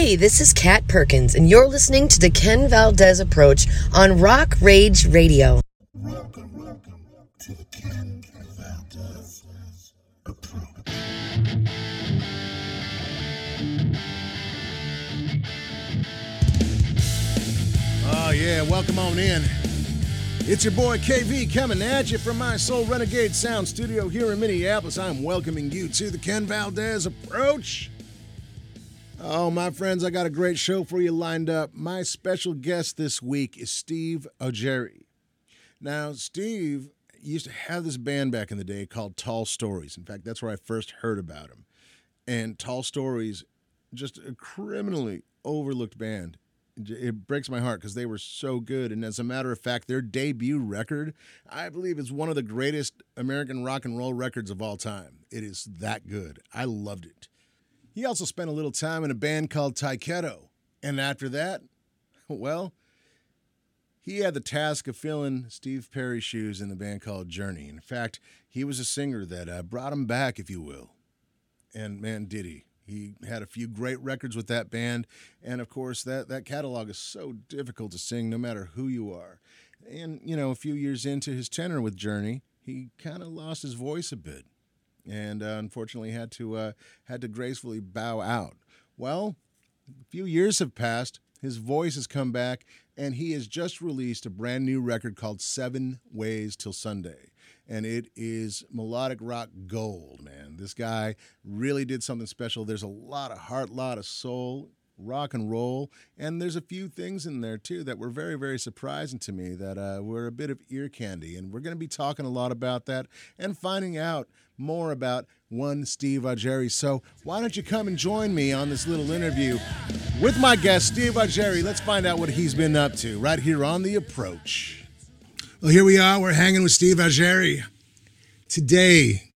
Hey, this is Kat Perkins, and you're listening to the Ken Valdez Approach on Rock Rage Radio. Welcome, welcome to the Ken Valdez Approach. Oh, yeah, welcome on in. It's your boy KV coming at you from my Soul Renegade Sound Studio here in Minneapolis. I'm welcoming you to the Ken Valdez Approach. Oh, my friends, I got a great show for you lined up. My special guest this week is Steve Augeri. Now, Steve used to have this band back in the day called Tall Stories. In fact, that's where I first heard about him. And Tall Stories, just a criminally overlooked band it breaks my heart because they were so good. And as a matter of fact, their debut record, I believe, is one of the greatest American rock and roll records of all time. It is that good. I loved it. He also spent a little time in a band called Tyketto. And after that, well, he had the task of filling Steve Perry's shoes in the band called Journey. In fact, he was a singer that uh, brought him back, if you will. And man, did he. He had a few great records with that band, and of course that that catalog is so difficult to sing no matter who you are. And you know, a few years into his tenure with Journey, he kind of lost his voice a bit, and uh, unfortunately had to uh, had to gracefully bow out. Well, a few years have passed. His voice has come back, and he has just released a brand new record called Seven Ways Till Sunday and it is melodic rock gold, man. This guy really did something special. There's a lot of heart, a lot of soul, rock and roll, and there's a few things in there too that were very, very surprising to me that uh, were a bit of ear candy, and we're going to be talking a lot about that and finding out more about one Steve Augeri. So why don't you come and join me on this little interview with my guest Steve Augeri? Let's find out what he's been up to right here on the approach. Well, here we are. We're hanging with Steve Augeri today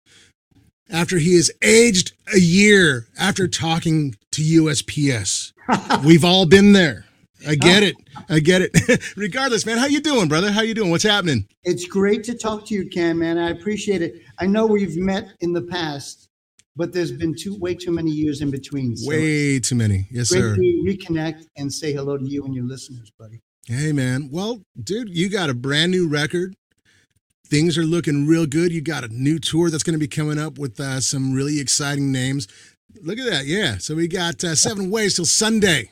after he has aged a year after talking to USPS. We've all been there. I get it. I get it. Regardless, man, how you doing, brother? How you doing? What's happening? It's great to talk to you, Ken, man. I appreciate it. I know we've met in the past, but there's been too way too many years in between. So way too many. Yes, great sir. To reconnect and say hello to you and your listeners, buddy. Hey, man. Well, dude, you got a brand new record. Things are looking real good. You got a new tour that's going to be coming up with uh, some really exciting names. Look at that. Yeah. So we got uh, seven ways till Sunday.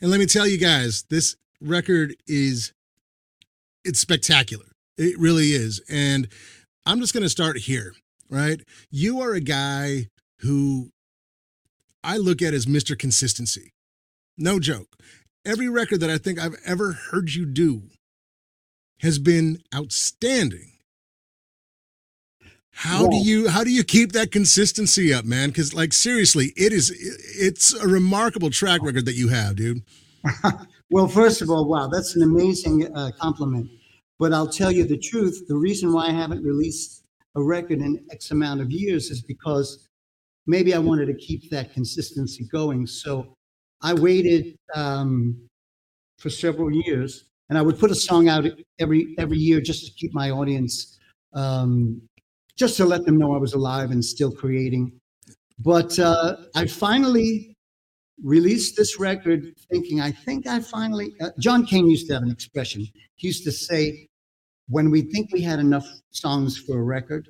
And let me tell you guys, this record is it's spectacular. It really is. And I'm just going to start here, right? You are a guy who I look at as Mr. Consistency. No joke every record that I think I've ever heard you do has been outstanding. How do you how do you keep that consistency up, man? Because like seriously, it is it's a remarkable track record that you have, dude. well, first of all, wow, that's an amazing uh, compliment. But I'll tell you the truth: the reason why I haven't released a record in X amount of years is because maybe I wanted to keep that consistency going. So I waited um, for several years, and I would put a song out every every year just to keep my audience, um, just to let them know I was alive and still creating. But uh, I finally released this record, thinking I think I finally. Uh, John Cain used to have an expression. He used to say, when we think we had enough songs for a record,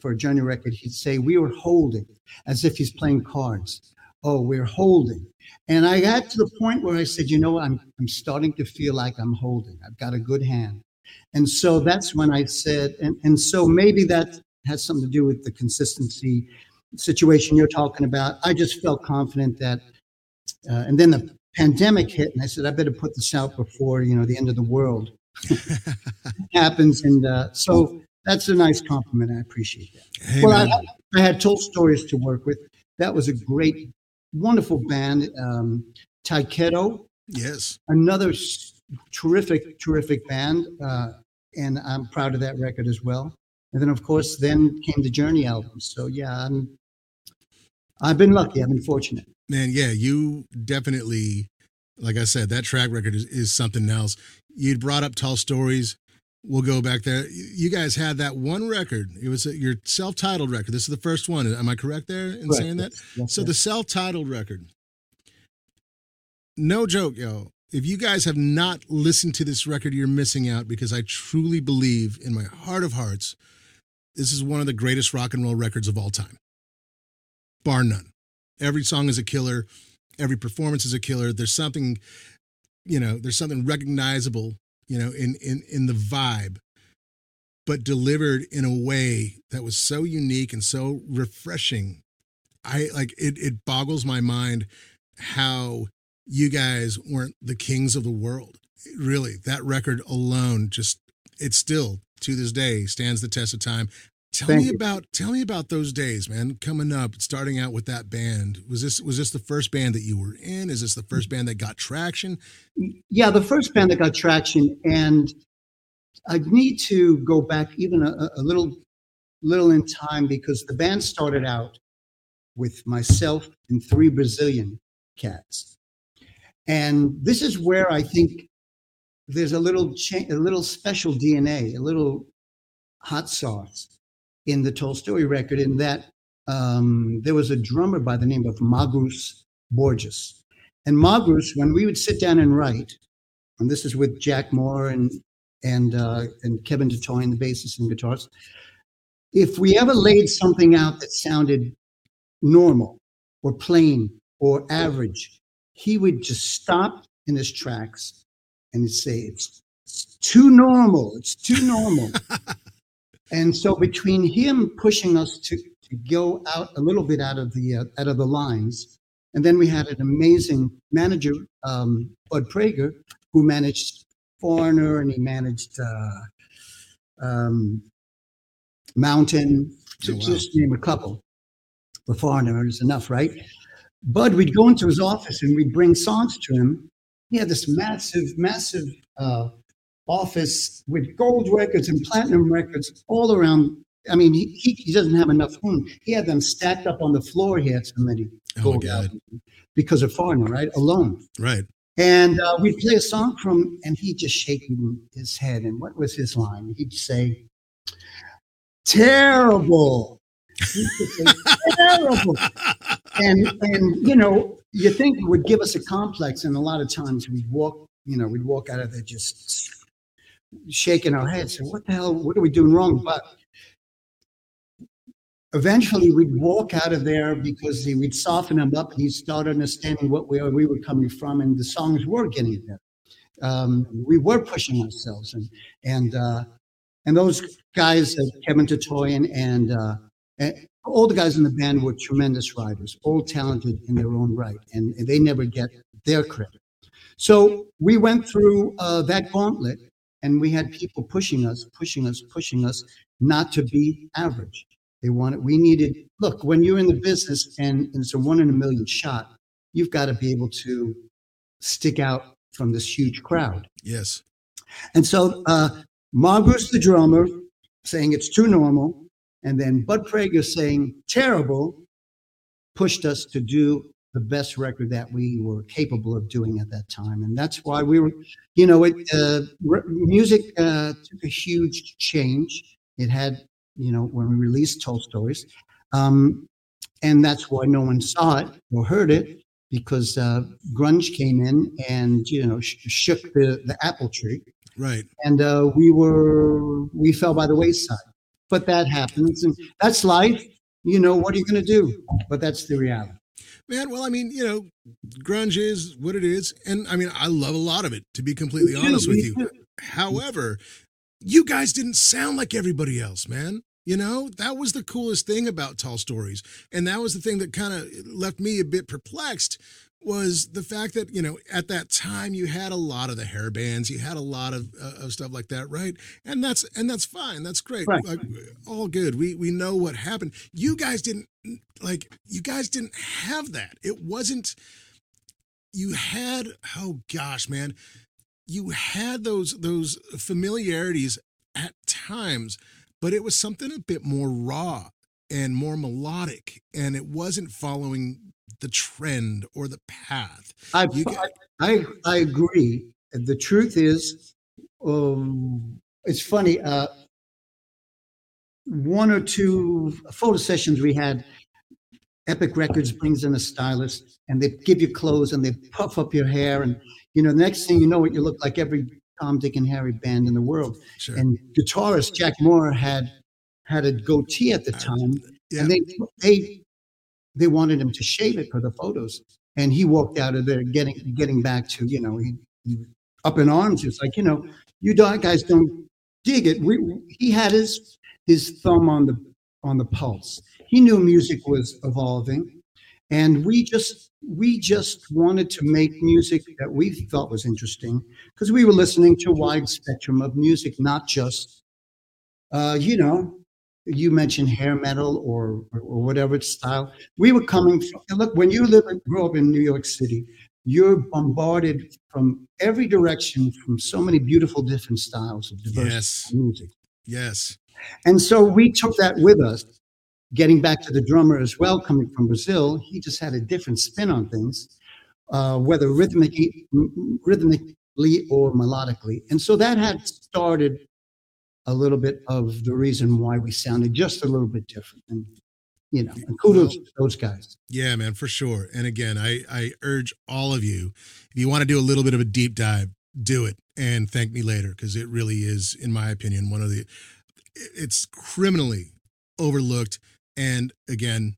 for a journey record, he'd say we were holding, as if he's playing cards oh, we're holding. And I got to the point where I said, you know what, I'm, I'm starting to feel like I'm holding. I've got a good hand. And so that's when I said, and, and so maybe that has something to do with the consistency situation you're talking about. I just felt confident that, uh, and then the pandemic hit, and I said, I better put this out before, you know, the end of the world happens. And uh, so that's a nice compliment. I appreciate that. Well, I, I, had Tall Stories to work with. That was a great wonderful band, um, Tyketto. Yes. Another terrific, terrific band. Uh, and I'm proud of that record as well. And then, of course, then came the Journey album. So, yeah, I'm, I've been lucky. I've been fortunate. Man, yeah, you definitely, like I said, that track record is, is something else. You'd brought up Tall Stories. We'll go back there. You guys had that one record. It was a, your self-titled record. This is the first one. Am I correct there in correct. saying that? Yes, yes, so yes. the self-titled record. no joke, yo. If you guys have not listened to this record, you're missing out because I truly believe in my heart of hearts, this is one of the greatest rock and roll records of all time. Bar none. Every song is a killer. Every performance is a killer. There's something, you know, there's something recognizable, you know, in in in the vibe, but delivered in a way that was so unique and so refreshing. I like it it boggles my mind how you guys weren't the kings of the world. Really, that record alone just it still to this day stands the test of time. Tell Thank me you. about tell me about those days, man. Coming up, starting out with that band. Was this was this the first band that you were in? Is this the first band that got traction? Yeah, the first band that got traction, and I need to go back even a, a little, little in time because the band started out with myself and three Brazilian cats, and this is where I think there's a little cha- a little special DNA, a little hot sauce in the Tall Stories record. In that um, there was a drummer by the name of Magus Borges, and Magus, when we would sit down and write, and this is with Jack Moore and and uh, and Kevin DeToy, the bassist and guitars. If we ever laid something out that sounded normal or plain or average, he would just stop in his tracks and he'd say, "It's, it's too normal. It's too normal." and so between him pushing us to, to go out a little bit out of the uh, out of the lines, and then we had an amazing manager, um, Bud Prager, who managed Foreigner and he managed uh, um, Mountain, to Oh, wow. just name a couple. The Foreigner is enough, right? Bud, we'd go into his office and we'd bring songs to him. He had this massive, massive uh, office with gold records and platinum records all around. I mean, he, he, he doesn't have enough room. He had them stacked up on the floor. He had so many Oh gold God. albums because of Foreigner, right? Alone. Right. And uh, we'd play a song from, and he'd just shaking his head. And what was his line? He'd say, "Terrible." He'd say, terrible. And and you know, you think it would give us a complex, and a lot of times we'd walk, you know, we'd walk out of there just shaking our heads. So what the hell? What are we doing wrong? But eventually we'd walk out of there because he, we'd soften him up and he'd start understanding what we, we were coming from and the songs were getting there. Um, we were pushing ourselves and, and, uh, and those guys, uh, Kevin Totoian and, uh, and all the guys in the band were tremendous writers, all talented in their own right, and they never get their credit. So we went through uh, that gauntlet, and we had people pushing us, pushing us, pushing us not to be average. They wanted, we needed, look, when you're in the business and it's a one in a million shot, you've got to be able to stick out from this huge crowd. Yes. And so uh, Margus, the drummer, saying it's too normal, and then Bud Prager saying terrible, pushed us to do the best record that we were capable of doing at that time. And that's why we were, you know, it, uh, r- music uh, took a huge change. It had, you know, when we released Tall Stories. Um, and that's why no one saw it or heard it because uh, grunge came in and, you know, sh- shook the, the apple tree Right. and uh, we were we fell by the wayside. But that happens, and that's life. You know what are you going to do? But that's the reality. Man, well, I mean, you know, grunge is what it is. And I mean, I love a lot of it, to be completely honest with you. However, you guys didn't sound like everybody else, man. You know, that was the coolest thing about Tall Stories. And that was the thing that kind of left me a bit perplexed was the fact that, you know, at that time you had a lot of the hair bands, you had a lot of, uh, of stuff like that, right? And that's and that's fine. That's great. Right. Like, all good. We we know what happened. You guys didn't like you guys didn't have that. It wasn't you had oh gosh, man. You had those those familiarities at times, but it was something a bit more raw and more melodic and it wasn't following the trend or the path. I, get- I I agree. The truth is, um, it's funny. Uh, one or two photo sessions we had, Epic Records brings in a stylist and they give you clothes and they puff up your hair. And, you know, the next thing you know, what you look like every Tom, Dick, and Harry band in the world. Sure. And guitarist Jack Moore had had a goatee at the time, yeah. and they they they wanted him to shave it for the photos. And he walked out of there getting getting back to you know he, he up in arms. It's like you know you guys don't dig it. We, he had his his thumb on the on the pulse. He knew music was evolving, and we just we just wanted to make music that we thought was interesting because we were listening to a wide spectrum of music, not just uh, you know you mentioned hair metal or, or, or whatever style. We were coming from, look, when you live, and grow up in New York City, you're bombarded from every direction from so many beautiful different styles of diverse Yes. music. Yes. And so we took that with us. Getting back to the drummer as well, coming from Brazil, he just had a different spin on things, uh, whether rhythmically, rhythmically or melodically. And so that had started a little bit of the reason why we sounded just a little bit different. And, you know, and kudos to those guys. Yeah, man, for sure. And again, I, I urge all of you, if you want to do a little bit of a deep dive, do it and thank me later because it really is, in my opinion, one of the, it's criminally overlooked. And again,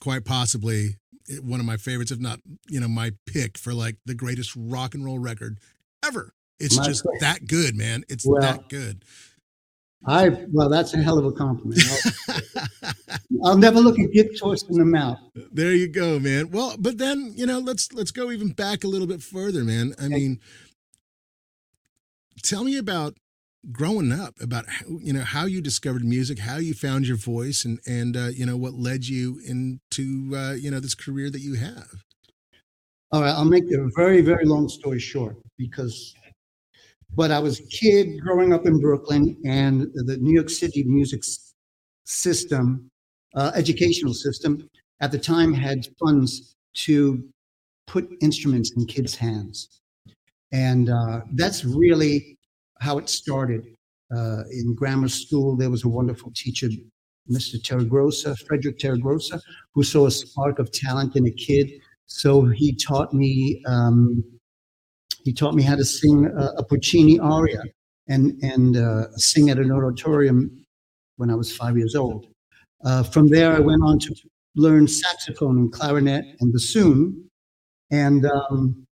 quite possibly one of my favorites, if not, you know, my pick for like the greatest rock and roll record ever. It's My just that good, man. It's Well, that good. I, well, that's a hell of a compliment. I'll, I'll never look a gift horse in the mouth. There you go, man. Well, but then you know, let's let's go even back a little bit further, man. I mean, tell me about growing up, about how, you know how you discovered music, how you found your voice, and and uh, you know what led you into uh, you know this career that you have. All right, I'll make a very, very long story short because, but I was a kid growing up in Brooklyn, and the New York City music system, uh, educational system, at the time had funds to put instruments in kids' hands, and uh, that's really how it started. Uh, in grammar school, there was a wonderful teacher, Mr. Terragrossa, Frederick Terragrossa, who saw a spark of talent in a kid so he taught me um, he taught me how to sing a, a Puccini aria and and uh, sing at an auditorium when I was five years old. Uh, from there, I went on to learn saxophone and clarinet and bassoon. And um,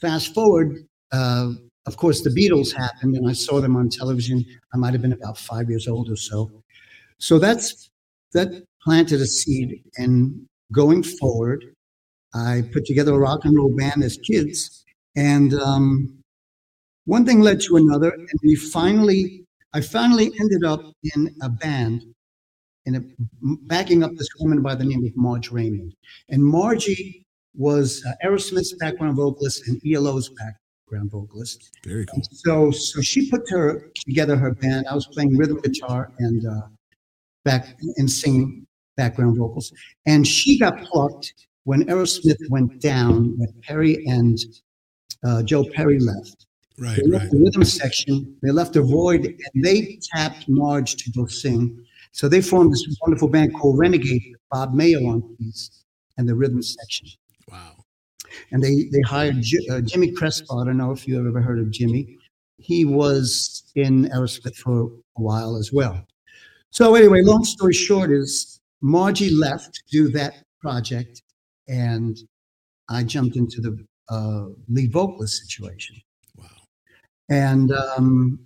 fast forward, uh, of course, the Beatles happened, and I saw them on television. I might have been about five years old or so. So that's that planted a seed, and going forward, I put together a rock and roll band as kids, and um, one thing led to another, and we finally, I finally ended up in a band, in a, backing up this woman by the name of Marge Raymond, and Margie was uh, Aerosmith's background vocalist and ELO's background vocalist. Very cool. So, so she put her together her band. I was playing rhythm guitar and uh, back and singing background vocals. And she got plucked when Aerosmith went down. with Perry and uh, Joe Perry left, Right, they left right. the rhythm section. They left a void, and they tapped Marge to go sing. So they formed this wonderful band called Renegade. with Bob Mayo on keys and the rhythm section Wow. and they they hired Ji- uh, Jimmy Crespo. I don't know if you've ever heard of Jimmy. He was in Aerosmith for a while as well. So anyway, long story short is Margie left to do that project, and I jumped into the uh, lead vocalist situation, Wow. and um,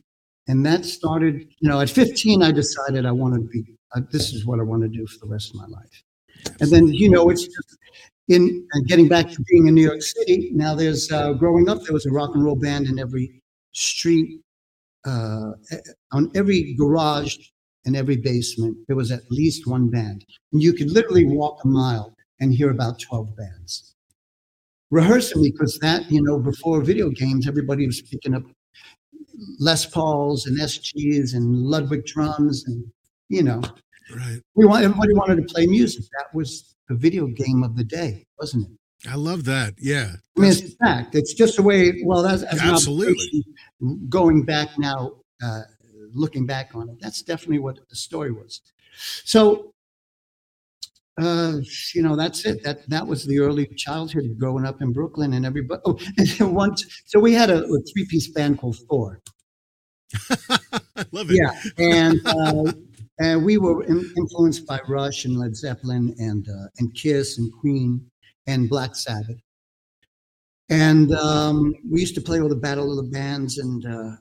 and that started. You know, at 15, I decided I wanted to be. Uh, this is what I want to do for the rest of my life. And then you know, it's just in uh, getting back to being in New York City, now there's uh, growing up, there was a rock and roll band in every street, uh, on every garage, in every basement. There was at least one band, and you could literally walk a mile and hear about 12 bands rehearsing because that you know before video games, everybody was picking up Les Pauls and SGs and Ludwig drums, and you know Right. we want everybody wanted to play music. That was the video game of the day, wasn't it? I love that. Yeah. I mean, it's a fact. It's just the way. Well, that's, that's Absolutely. Going back now, uh, looking back on it, that's definitely what the story was. So, uh, you know, that's it. That that was the early childhood growing up in Brooklyn, and everybody. Oh, and once, so we had a, a three-piece band called Thor. Love it. Yeah, and uh, and we were in, influenced by Rush and Led Zeppelin and uh, and Kiss and Queen and Black Sabbath. And um, we used to play all the Battle of the Bands, and uh,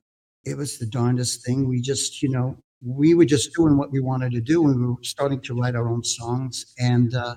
it was the darndest thing. We just, you know, we were just doing what we wanted to do, and we were starting to write our own songs. And uh,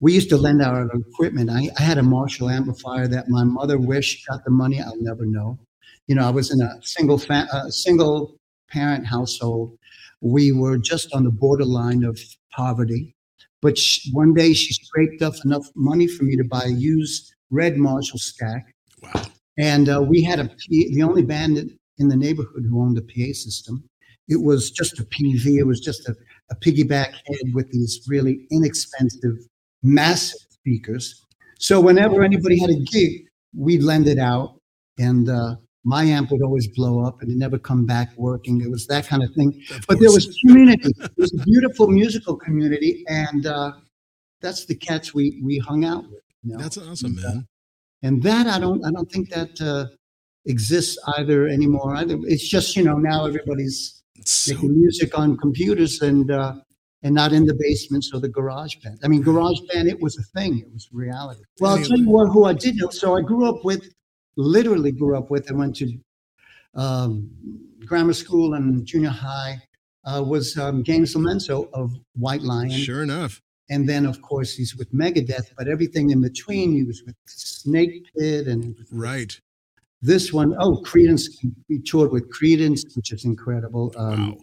we used to lend our equipment. I, I had a Marshall amplifier that my mother wished got the money. I'll never know. You know, I was in a single fa- single parent household. We were just on the borderline of poverty. But sh- one day she scraped up enough money for me to buy a used red Marshall stack. Wow. And uh, we had a P- the only band in the neighborhood who owned a PA system. It was just a PV. It was just a, a piggyback head with these really inexpensive, massive speakers. So whenever anybody had a gig, we'd lend it out, and uh, my amp would always blow up and it never come back working. It was that kind of thing. Of But there course. was community. It was a beautiful musical community, and uh, that's the cats we we hung out with. you know? That's awesome, And, uh, man. and that I don't I don't think that uh, exists either anymore. Either it's just you know now everybody's making music on computers and uh, and not in the basements or the garage band. I mean, garage band it was a thing. It was reality. Well, I'll tell you what, who I did know. So I grew up with, literally grew up with, and went to um, grammar school and junior high. Uh, was um, Lomenzo of White Lion, sure enough. and then of course he's with Megadeth. But everything in between, he was with Snake Pit and Right. This one, oh, Credence. We toured with Credence, which is incredible. Um, Wow.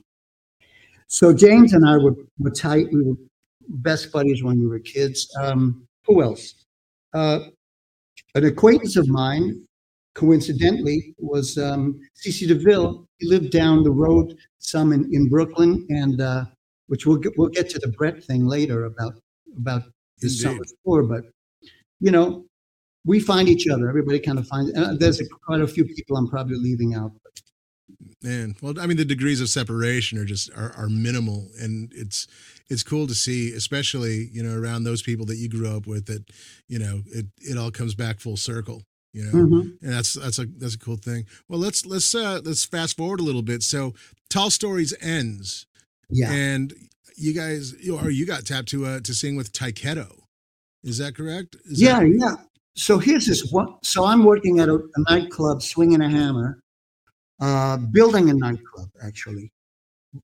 so James and I were, were tight. We were best buddies when we were kids. Um, who else? Uh, an acquaintance of mine, coincidentally, was um, CC DeVille. He lived down the road some in, in Brooklyn, and uh, which we'll get, we'll get to the Brett thing later about about his Indeed. summer tour. But you know, we find each other. Everybody kind of finds. Uh, there's a, quite a few people I'm probably leaving out. Man, well, I mean, the degrees of separation are just are, are minimal, and it's it's cool to see, especially you know around those people that you grew up with. That you know it it all comes back full circle. You know, Mhm. and that's that's a that's a cool thing. Well, let's let's uh, let's fast forward a little bit. So, Tall Stories ends, Yeah. and you guys, you or you got tapped to uh, to sing with Tyketto. Is that correct? Is yeah, that- yeah. So here's this one. So I'm working at a, a nightclub, swinging a hammer, uh, building a nightclub actually,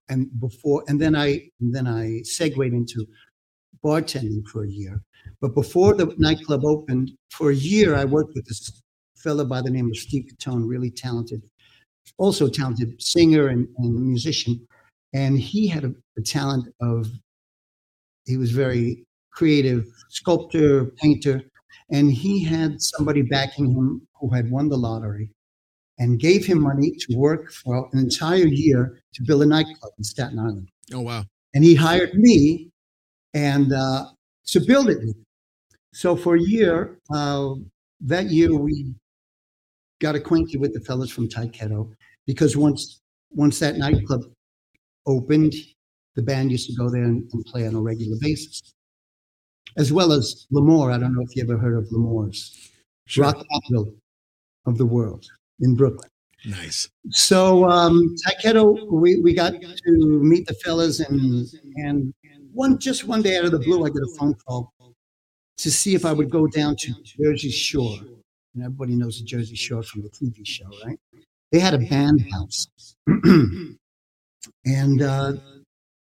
and before, and then I, and then I segued into bartending for a year. But before the nightclub opened, for a year I worked with this fellow by the name of Steve Catone, really talented, also talented singer and, and musician, and he had a, a talent of. He was very creative sculptor, painter, and he had somebody backing him who had won the lottery and gave him money to work for an entire year to build a nightclub in Staten Island. Oh wow. And he hired me and uh, to build it. So for a year, uh, that year we got acquainted with the fellas from Tyketto because once once that nightclub opened, the band used to go there and, and play on a regular basis. As well as L'Amour. I don't know if you ever heard of L'Amour's Sure. rock capital of the world in Brooklyn. Nice. So um, Tyketto, we, we got to meet the fellas, and and one just one day out of the blue, I get a phone call to see if I would go down to Jersey Shore. And everybody knows the Jersey Shore from the TV show, right? They had a band house, and uh,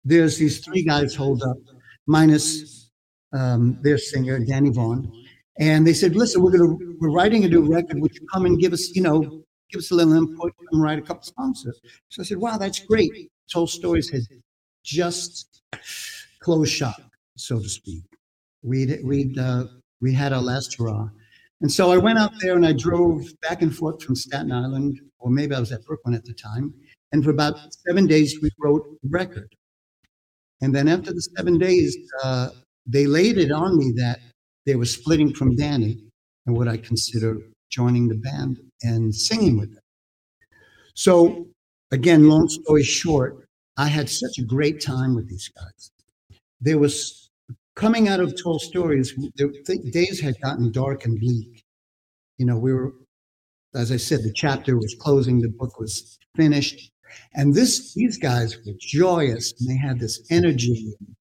there's these three guys hold up, minus um, their singer Danny Vaughn, and they said, "Listen, we're gonna we're writing a new record. Would you come and give us, you know, give us a little input and write a couple songs. So I said, wow, that's great. Tall Stories had just closed shop, so to speak. We'd, we'd, uh, we had our last hurrah. And so I went out there and I drove back and forth from Staten Island, or maybe I was at Brooklyn at the time. And for about seven days, we wrote record. And then after the seven days, uh, they laid it on me that they were splitting from Danny and what I consider joining the band and singing with them. So, again, long story short, I had such a great time with these guys. There was coming out of Tall Stories, the, days had gotten dark and bleak. You know, we were, as I said, the chapter was closing, the book was finished, and this these guys were joyous and they had this energy, and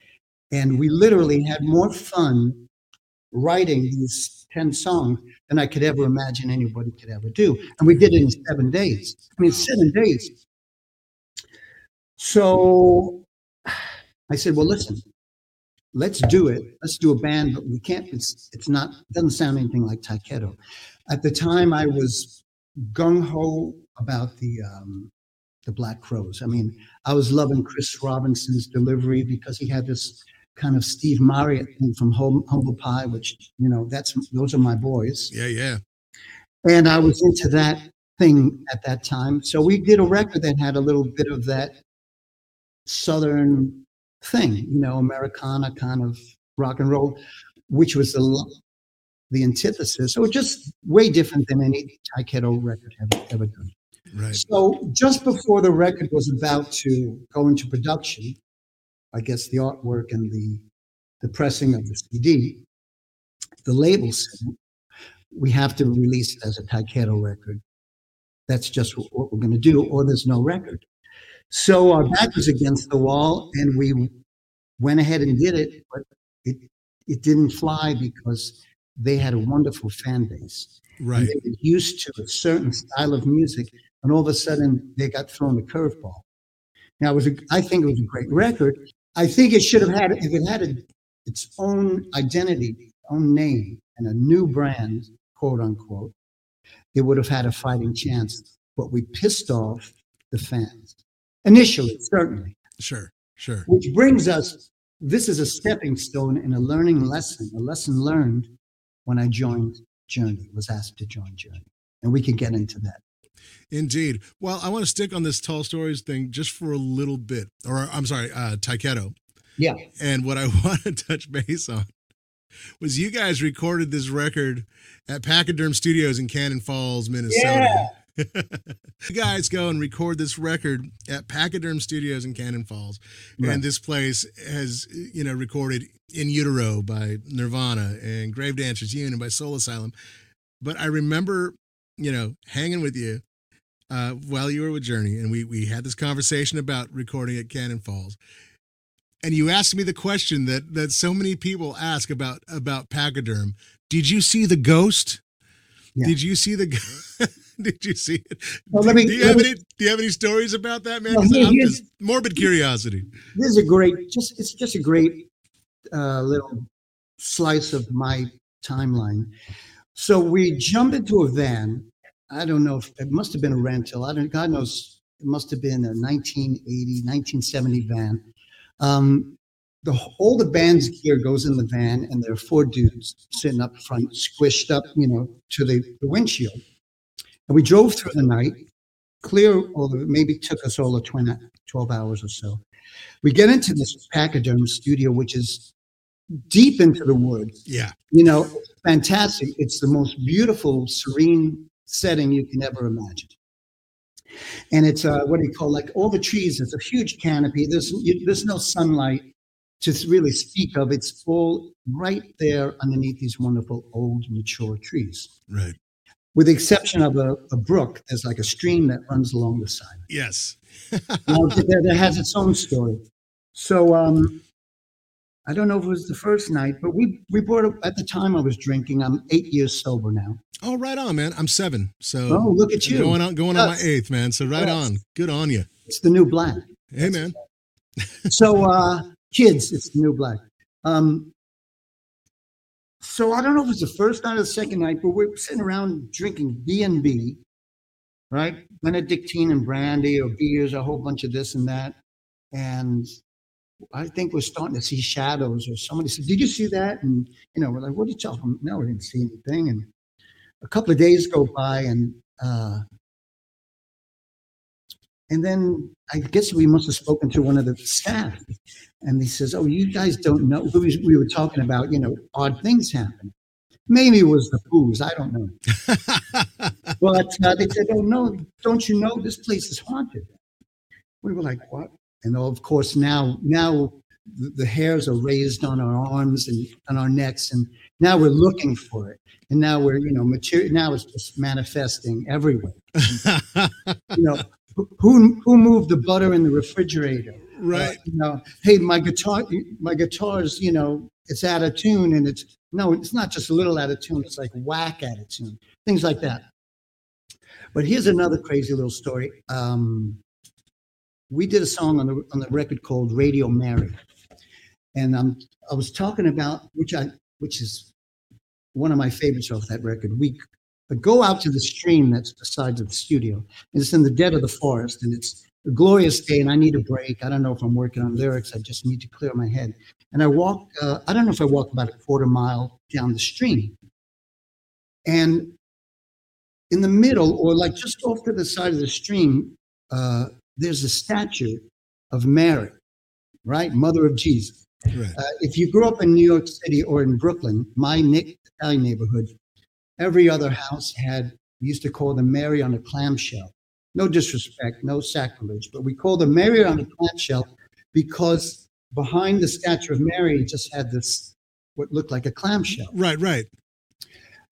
we literally had more fun writing these ten songs than I could ever imagine anybody could ever do, and we did it in seven days. I mean, seven days. So I said, "Well, listen, let's do it. Let's do a band, but we can't. It's it's not. It doesn't sound anything like Tyketto. At the time, I was gung ho about the um, the Black Crowes. I mean, I was loving Chris Robinson's delivery because he had this kind of Steve Marriott thing from Hum- Humble Pie, which you know that's those are my boys, Yeah, yeah. and I was into that thing at that time. So we did a record that had a little bit of that southern thing, you know, Americana kind of rock and roll, which was the the antithesis. So just way different than any Tyketto record ever, ever done. Right. So just before the record was about to go into production, I guess the artwork and the the pressing of the CD, the label said we have to release it as a Tyketto record. That's just what, we're going to do, or there's no record. So our back was against the wall, and we went ahead and did it, but it it didn't fly because they had a wonderful fan base. Right. And they were used to a certain style of music, and all of a sudden they got thrown a curveball. Now, it was a, I think it was a great record. I think it should have had, if it had a, its own identity, own name, and a new brand, quote unquote, it would have had a fighting chance. But we pissed off the fans initially, certainly. Sure. Sure. Which brings us, this is a stepping stone and a learning lesson, a lesson learned when I joined Journey, was asked to join Journey. And we can get into that. Indeed. Well, I want to stick on this tall stories thing just for a little bit, or I'm sorry, uh, Tyketto. Yeah. And what I want to touch base on was you guys recorded this record at Pachyderm Studios in Cannon Falls, Minnesota. Yeah. you guys go and record this record at Pachyderm Studios in Cannon Falls. Right. And this place has, you know, recorded In Utero by Nirvana and Grave Dancers Union by Soul Asylum. But I remember, you know, hanging with you uh, while you were with Journey, and we we had this conversation about recording at Cannon Falls. And you asked me the question that that so many people ask about about Pachyderm. Did you see the ghost? Yeah. Did you see the? Did you see it? Well, let me- do you have me- any? Do you have any stories about that, man? Well, I'm just morbid curiosity. This is a great, just it's just a great uh, little slice of my timeline. So we jumped into a van. I don't know if it must have been a rental. I don't. God knows it must have been a 1980, 1970 van. Um, the all the band's gear goes in the van, and there are four dudes sitting up front, squished up, you know, to the, the windshield. And we drove through the night, clear. Although it maybe took us all of 20, 12 hours or so. We get into this pachyderm studio, which is deep into the woods. Yeah, You know, fantastic. It's the most beautiful, serene setting you can ever imagine. And it's uh, what do you call like all the trees? It's a huge canopy. There's you, there's no sunlight to really speak of. It's all right there underneath these wonderful old mature trees. right. With the exception of a, a brook, there's like a stream that runs along the side. Yes. Now, that, that has its own story. So um, I don't know if it was the first night, but we we brought up at the time I was drinking. I'm eight years sober now. Oh, right on, man. I'm seven, so Oh, look at you! going on going on my eighth, man. So right Yes. on. Good on you. It's the new black. Hey, man. So uh, kids, it's the new black. Um, so I don't know if it's the first night or the second night, but we're sitting around drinking B and B, right? Benedictine and brandy or beers, a whole bunch of this and that, and I think we're starting to see shadows. Or somebody said, "Did you see that?" And you know, we're like, "What did you tell them?" No, we didn't see anything. And a couple of days go by, and uh, and then I guess we must have spoken to one of the staff, and he says, "Oh, you guys don't know." We, we were talking about, you know, odd things happen. Maybe it was the booze. I don't know. But uh, they said, "Oh no, don't you know this place is haunted?" We were like, "What?" And of course, now now the, hairs are raised on our arms and on our necks, and now we're looking for it, and now we're you know material. Now it's just manifesting everywhere. you know, who who moved the butter in the refrigerator? right. Uh, you know, hey, my guitar, my guitar's, you know, it's out of tune, and it's no, it's not just a little out of tune. It's like whack out of tune, things like that. But here's another crazy little story. Um, we did a song on the on the record called Radio Mary, and um, I was talking about which I which is one of my favorites off that record. We go out to the stream that's beside the studio, and it's in the dead of the forest, and it's a glorious day, and I need a break. I don't know if I'm working on lyrics. I just need to clear my head. And I walk. Uh, I don't know if I walk about a quarter mile down the stream, and in the middle, or like just off to the side of the stream, uh, there's a statue of Mary, right, Mother of Jesus. Right. Uh, if you grew up in New York City or in Brooklyn, my Nick Italian neighborhood, every other house had, we used to call them Mary on a clamshell. No disrespect, no sacrilege, but we called them Mary on a clamshell because behind the statue of Mary just had this, what looked like a clamshell. Right. Right.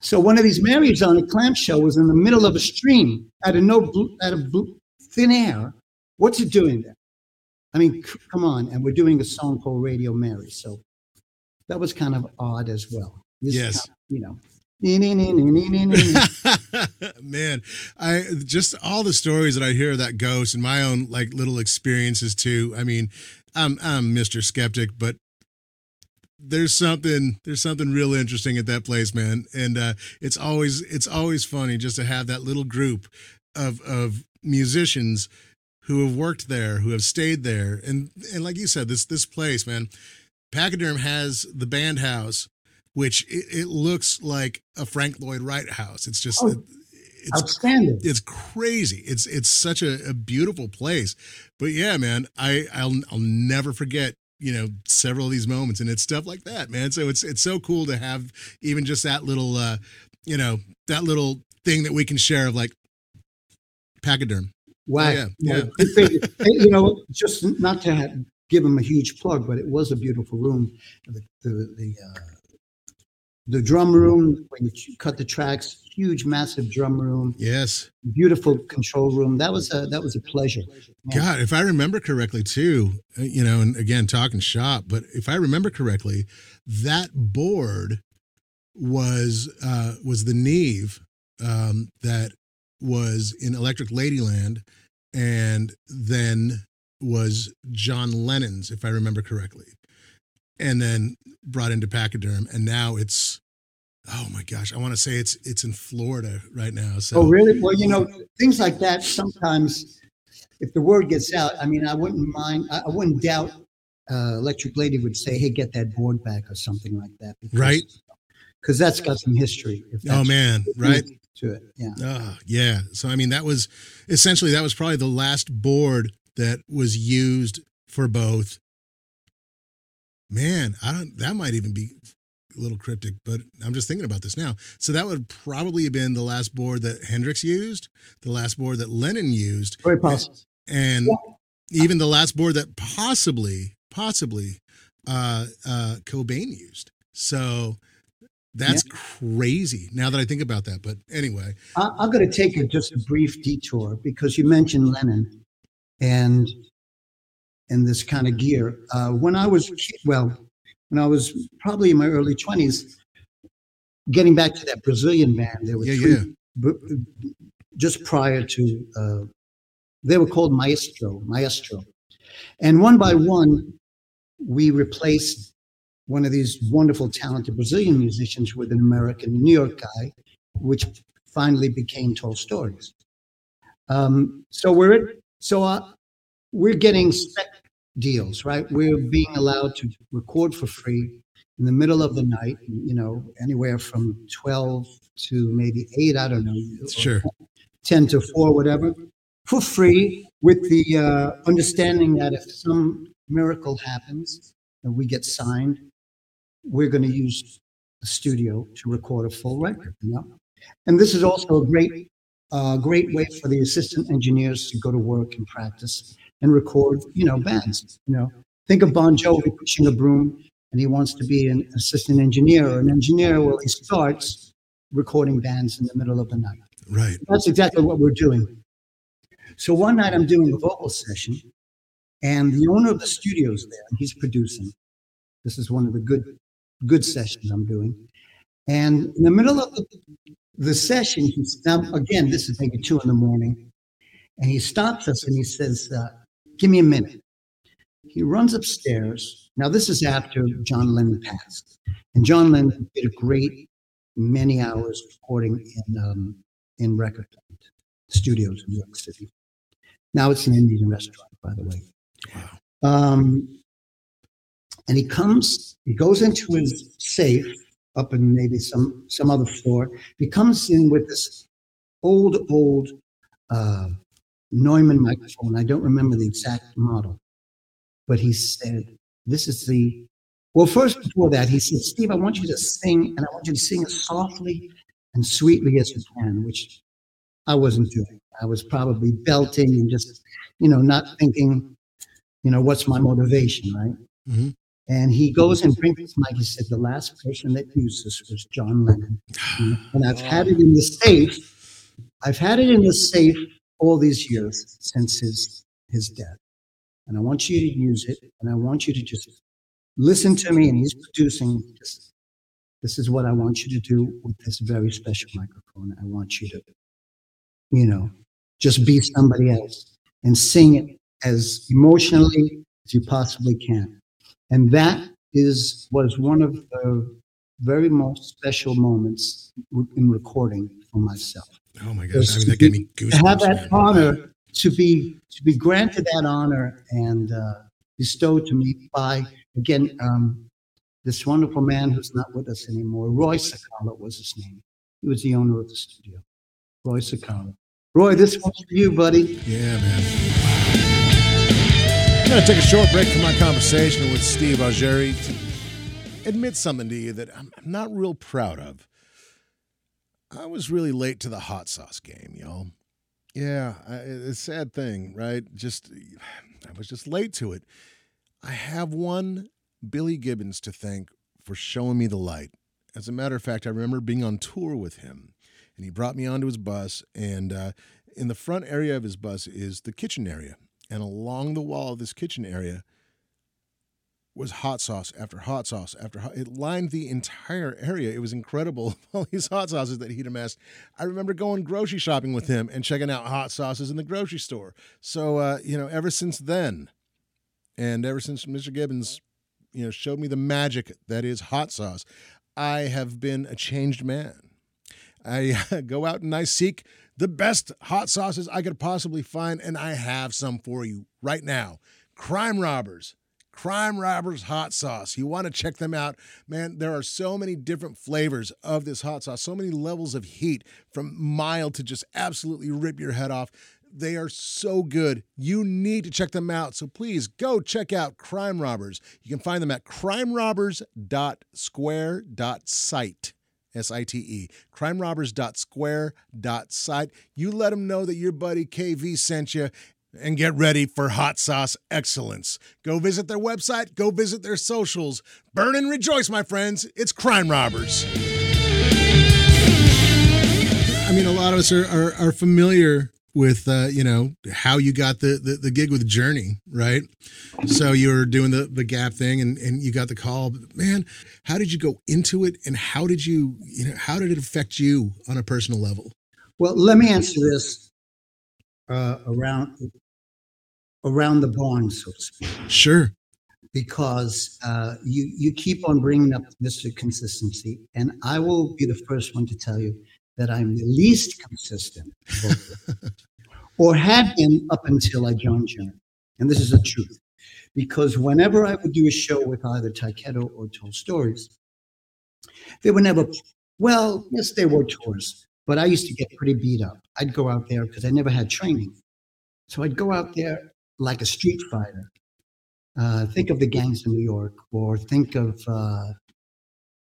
So one of these Marys on a clamshell was in the middle of a stream out of no blue, out of blue, thin air. What's it doing there? I mean, c- come on. And we're doing a song called Radio Mary. So that was kind of odd as well. This Yes. kind of, you know. Man, I just all the stories that I hear of that ghost and my own like little experiences too. I mean, I'm I'm Mr. Skeptic, but there's something there's something real interesting at that place, man. And uh, it's always it's always funny just to have that little group of of musicians who have worked there, who have stayed there, and and like you said, this this place, man. Pachyderm has the band house, which it, it looks like a Frank Lloyd Wright house. It's just Oh, it's Outstanding. it's crazy. It's it's such a, a beautiful place. But yeah, man, I I'll I'll never forget you know several of these moments, and it's stuff like that, man. So it's it's so cool to have even just that little uh you know that little thing that we can share of like pachyderm. Wow. yeah, you know, just not to have, give him a huge plug, but it was a beautiful room. The the the, uh, the drum room when you cut the tracks, huge, massive drum room, Yes, beautiful control room. That was a that was a pleasure. Yeah. God, if I remember correctly too, uh, you know, and again talking shop, but if I remember correctly, that board was uh was the Neve um that was in Electric Ladyland and then was John Lennon's, if I remember correctly. And then brought into Pachyderm and now it's oh my gosh, I want to say it's it's in Florida right now. So Oh, really? Well, you know, things like that sometimes, if the word gets out, I mean, I wouldn't mind, I, I wouldn't doubt uh, Electric Lady would say, hey, get that board back or something like that. because- Right. Because that's got some history. oh man, right? To it. Yeah. Oh, yeah. So, I mean, that was essentially that was probably the last board that was used for both. Man, I don't. That might even be a little cryptic, but I'm just thinking about this now. So that would probably have been the last board that Hendrix used, the last board that Lennon used, Very possible. and even the last board that possibly, possibly, uh, uh, Cobain used. So that's crazy. Now that I think about that, but anyway, I, I'm going to take a, just a brief detour because you mentioned Lennon and and this kind of gear. Uh, when I was well, when I was probably in my early 20s, getting back to that Brazilian band, there were Yeah, three, yeah. b- just prior to uh, they were called Maestro, Maestro, and one by one, we replaced one of these wonderful, talented Brazilian musicians with an American New York guy, which finally became Tall Stories. Um, so we're so uh, we're getting spec deals, right? We're being allowed to record for free in the middle of the night. You know, anywhere from twelve to maybe eight. I don't know. Sure. 10 to 4, whatever, for free with the uh, understanding that if some miracle happens and we get signed, we're going to use the studio to record a full record. You know? And this is also a great, uh, great way for the assistant engineers to go to work and practice and record, you know, bands. You know, Think of Bon Jovi pushing a broom and he wants to be an assistant engineer or an engineer. Well, he starts recording bands in the middle of the night. Right. That's exactly what we're doing. So one night I'm doing a vocal session, and the owner of the studio is there, and he's producing. This is one of the good good sessions I'm doing. And in the middle of the, the session, he's now again, this is maybe two in the morning, and he stops us and he says, uh, "Give me a minute." He runs upstairs. Now this is after John Lennon passed, and John Lennon did a great many hours recording in um, in record studios in New York City. Now it's an Indian restaurant, by the way. Wow. Um, and he comes, he goes into his safe up in maybe some some other floor. He comes in with this old, old uh, Neumann microphone. I don't remember the exact model, but he said, "This is the." Well, first before that, he said, "Steve, I want you to sing, and I want you to sing as softly and sweetly as you can," which I wasn't doing. I was probably belting and just, you know, not thinking, you know, what's my motivation, right? Mhm. And he goes and brings this mic. He said, the last person that used this was John Lennon. And I've had it in the safe. I've had it in the safe all these years since his, his death. And I want you to use it. And I want you to just listen to me. And he's producing this. This is what I want you to do with this very special microphone. I want you to, you know, just be somebody else and sing it as emotionally as you possibly can. And that is was one of the very most special moments in recording for myself. Oh my gosh. I mean, that gave me To have that man. honor, to be to be granted that honor and uh, bestowed to me by again um, this wonderful man who's not with us anymore. Roy Cicala was his name. He was the owner of the studio. Roy Cicala. Roy, this one's for you, buddy. Yeah, man. I'm going to take a short break from my conversation with Steve Augeri to admit something to you that I'm not real proud of. I was really late to the hot sauce game, y'all. Yeah, I, it's a sad thing, right? Just, I was just late to it. I have one Billy Gibbons to thank for showing me the light. As a matter of fact, I remember being on tour with him, and he brought me onto his bus. And uh, in the front area of his bus is the kitchen area, and along the wall of this kitchen area was hot sauce after hot sauce after hot. It lined the entire area. It was incredible. All these hot sauces that he'd amassed. I remember going grocery shopping with him and checking out hot sauces in the grocery store. So uh, you know, ever since then, and ever since Mr. Gibbons, you know, showed me the magic that is hot sauce, I have been a changed man. I go out and I seek the best hot sauces I could possibly find, and I have some for you right now. Crime Robbers. Crime Robbers hot sauce. You want to check them out. Man, there are so many different flavors of this hot sauce, so many levels of heat from mild to just absolutely rip your head off. They are so good. You need to check them out. So please go check out Crime Robbers. You can find them at crimerobbers.square.site. S I T E. Crimerobbers.square.site. You let them know that your buddy KV sent you and get ready for hot sauce excellence. Go visit their website, go visit their socials. Burn and rejoice, my friends. It's Crime Robbers. I mean, a lot of us are, are, are familiar with, uh, you know, how you got the, the, the gig with Journey, right? So you were doing the, the Gap thing and, and you got the call. But man, how did you go into it and how did you, you know, how did it affect you on a personal level? Well, let me answer this uh, around around the barn, so to speak, Sure. because uh, you you keep on bringing up Mr. Consistency, and I will be the first one to tell you that I'm the least consistent, or had been up until I joined Journey, and this is the truth. Because whenever I would do a show with either Tyketto or Tall Stories, they were never well. Yes, they were tours, but I used to get pretty beat up. I'd go out there because I never had training. So I'd go out there like a street fighter. Uh, think of the gangs in New York, or think of uh,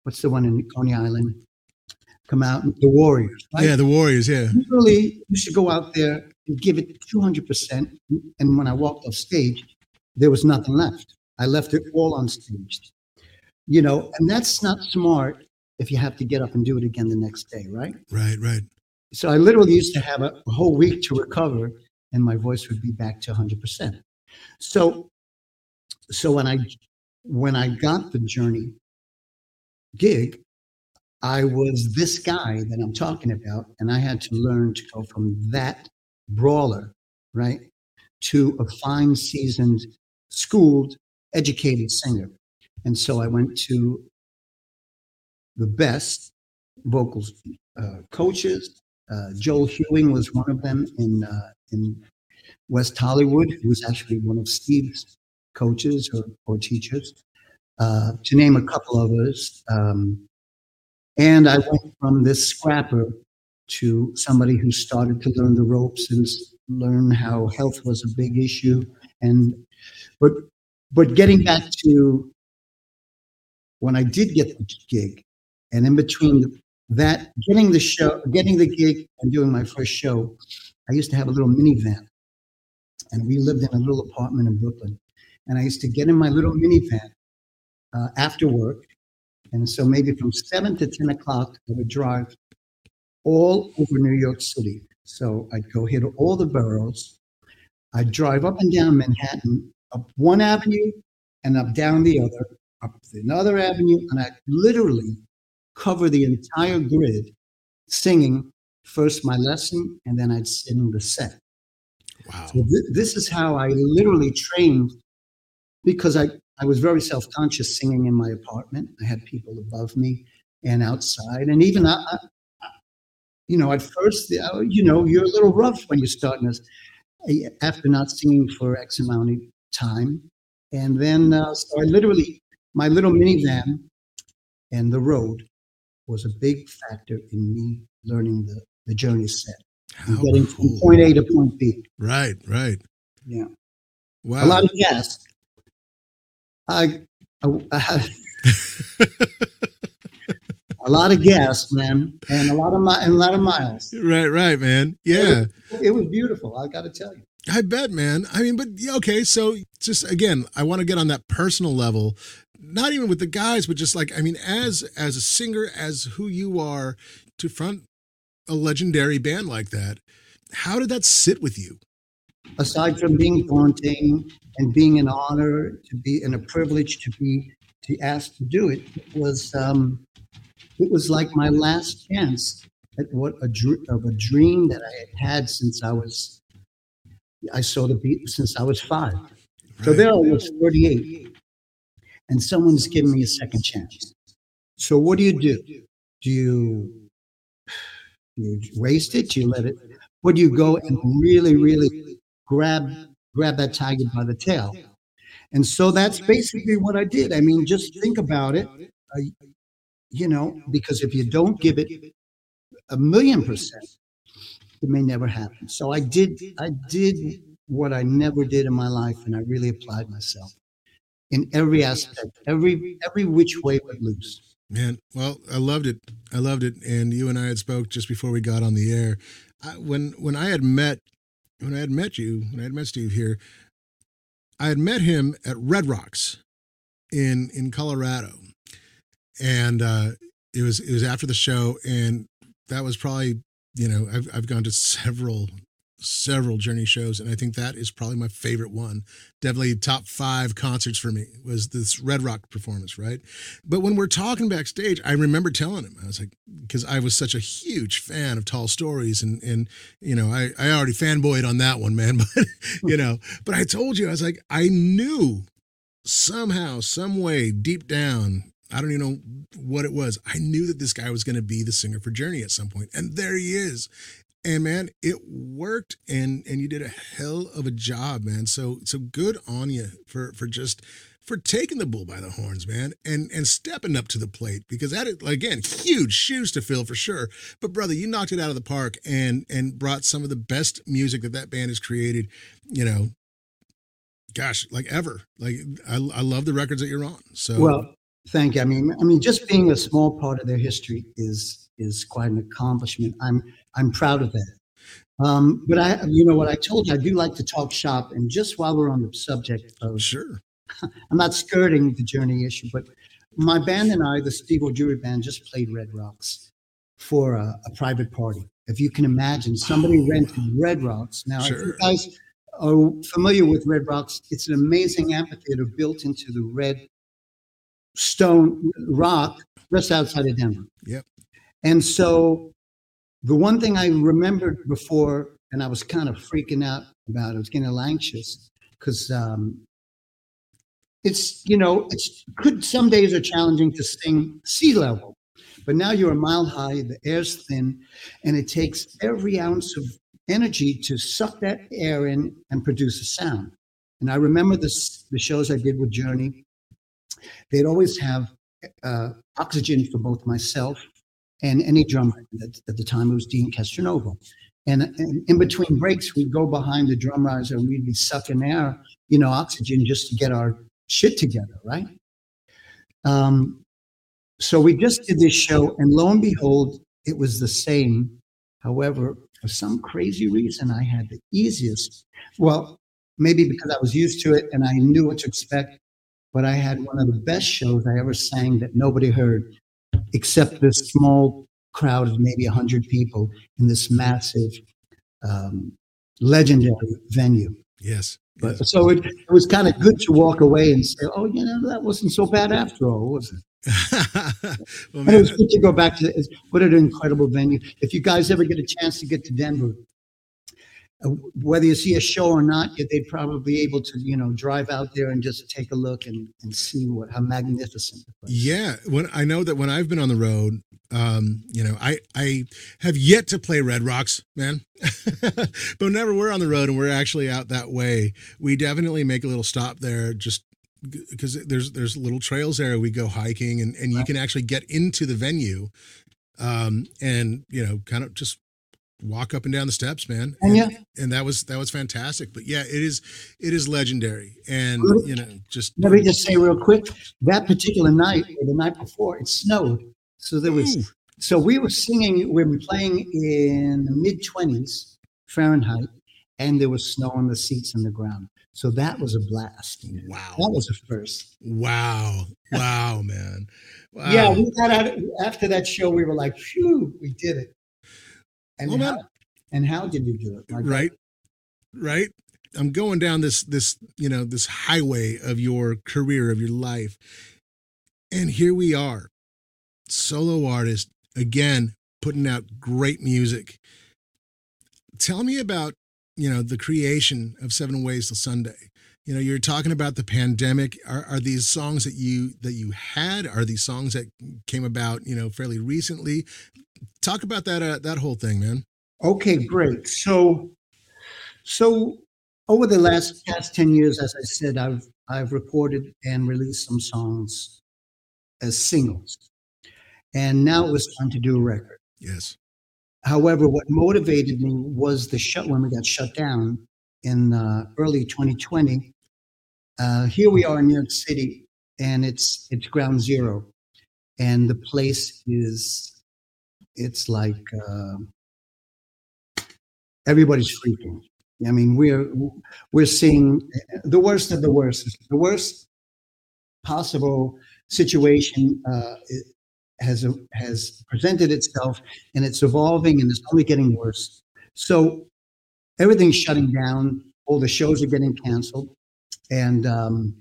what's the one in Coney Island? Come out, the Warriors. Right? Yeah, the Warriors, yeah. Literally, you should go out there and give it 200%. And when I walked off stage, there was nothing left. I left it all on stage. You know, and that's not smart if you have to get up and do it again the next day, right? Right, right. So I literally used to have a, a whole week to recover, and my voice would be back to 100%. So, so when I when I got the Journey gig, I was this guy that I'm talking about, and I had to learn to go from that brawler, right, to a fine, seasoned, schooled, educated singer. And so I went to the best vocals uh, coaches. Uh, Joel Hewing was one of them in uh, in West Hollywood, who was actually one of Steve's coaches or, or teachers, uh, to name a couple others. Um, and I went from this scrapper to somebody who started to learn the ropes and learn how health was a big issue. And but but getting back to when I did get the gig, and in between that, getting the show, getting the gig, and doing my first show, I used to have a little minivan, and we lived in a little apartment in Brooklyn. And I used to get in my little minivan uh, after work, and so maybe from seven to ten o'clock, I would drive all over New York City. So I'd go hit all the boroughs. I'd drive up and down Manhattan, up one avenue and up down the other, up another avenue, and I'd literally cover the entire grid singing first my lesson and then I'd sing the set. Wow. So th- this is how I literally trained because I, I was very self conscious singing in my apartment. I had people above me and outside. And even, I, I, you know, at first, uh, you know, you're a little rough when you're starting this after not singing for X amount of time. And then, uh, so I literally, my little minivan and the road was a big factor in me learning the, the journey set, How getting from point A to point B. Right, right. Yeah. Wow. a lot of gas. I, I, I a lot of gas, man, and a lot of mi- and a lot of miles. right, right, man. Yeah. It was beautiful. I got to tell you. I bet, man. I mean, but okay. So just again, I want to get on that personal level, not even with the guys, but just like I mean, as as a singer, as who you are, to front a legendary band like that. How did that sit with you? Aside from being daunting and being an honor to be and a privilege to be to ask to do it, it was um, it was like my last chance at what a dr- of a dream that I had had since I was I saw the beat since I was five. So there I was 38, and someone's giving me a second chance. So what do you do? Do you, do you waste it? Do you let it? Or do you go and really, really grab grab that tiger by the tail? And so that's basically what I did. I mean, just think about it. I, you know, because if you don't give it a million percent, it may never happen. So I did. I did what I never did in my life, and I really applied myself in every aspect, every every which way but loose. Man, well, I loved it. I loved it. And you and I had spoke just before we got on the air. I, when when I had met when I had met you, when I had met Steve here, I had met him at Red Rocks in in Colorado, and uh, it was it was after the show, and that was probably you know I've I've gone to several several journey shows and i think that is probably my favorite one definitely top five concerts for me was this red rock performance right but when we're talking backstage, I remember telling him, I was like, because I was such a huge fan of Tall Stories, and and you know, I I already fanboyed on that one, man. But you know, but I told you, I was like, I knew somehow, some way, deep down, I don't even know what it was. I knew that this guy was going to be the singer for Journey at some point, and there he is. And man, it worked, and and you did a hell of a job, man. So so good on you for for just for taking the bull by the horns, man, and and stepping up to the plate because that is again huge shoes to fill for sure. But brother, you knocked it out of the park and and brought some of the best music that that band has created. You know, gosh, like ever. Like I I love the records that you're on. So Well, thank you. I mean, I mean, just being a small part of their history is is quite an accomplishment. I'm I'm proud of that. Um, but I, you know, what I told you, I do like to talk shop. And just while we're on the subject of sure, I'm not skirting the journey issue, but my band and I, the Steve Augeri Band, just played Red Rocks for a, a private party. If you can imagine, somebody rented Red Rocks. Now, if you guys are familiar with Red Rocks, it's an amazing amphitheater built into the red stone rock just outside of Denver. Yep. And so the one thing I remembered before, and I was kind of freaking out about, it, I was getting a little anxious because um, it's, you know, it's could some days are challenging to sing sea level, but now you're a mile high, the air's thin, and it takes every ounce of energy to suck that air in and produce a sound. And I remember this, the shows I did with Journey, they'd always have uh, oxygen for both myself and any drummer. At, at the time, it was Deen Castronovo. And, and in between breaks, we'd go behind the drum riser and we'd be sucking air, you know, oxygen just to get our shit together, right? Um, so we just did this show, and lo and behold, it was the same. However, for some crazy reason, I had the easiest. Well, maybe because I was used to it and I knew what to expect, but I had one of the best shows I ever sang that nobody heard, except this small crowd of maybe 100 people in this massive, um, legendary venue. Yes. But, yes. so it, it was kind of good to walk away and say, oh, you know, that wasn't so bad after all, was it? well, And it was good to go back to what an incredible venue. If you guys ever get a chance to get to Denver, whether you see a show or not, they'd probably be able to, you know, drive out there and just take a look and, and see what how magnificent. Yeah, when I know that when I've been on the road, um, you know, I I have yet to play Red Rocks, man. but whenever we're on the road and we're actually out that way, we definitely make a little stop there just because there's there's little trails there we go hiking and and you Right. can actually get into the venue um and you know kind of just walk up and down the steps man oh, And yeah, and that was that was fantastic but yeah it is it is legendary and you know just let me just say real quick, that particular night or the night before, it snowed. So there was Ooh. So we were singing, we were playing in the mid 20s Fahrenheit, and there was snow on the seats and the ground. So that was a blast. wow That was a first. Wow. Wow, man. Wow. Yeah, we got out after that show. We were like, "Phew, we did it!" And Well, man- how, and how did you do it? Right. Right. I'm going down this this, you know, this highway of your career of your life. And here we are. Solo artist again putting out great music. Tell me about, you know, the creation of Seven Ways to Sunday. You know, you're talking about the pandemic. Are, are these songs that you that you had? Are these songs that came about, you know, fairly recently? Talk about that uh, that whole thing, man. Okay, great. So, so over the last past ten years, as I said, I've I've recorded and released some songs as singles, and now it was time to do a record. Yes. However, what motivated me was the shut when we got shut down in uh, early 2020. Uh, here we are in New York City, and it's it's ground zero, and the place is it's like uh, everybody's freaking. I mean, we're we're seeing the worst of the worst. The worst possible situation uh, has has presented itself, and it's evolving, and it's only getting worse. So everything's shutting down. All the shows are getting canceled, and um,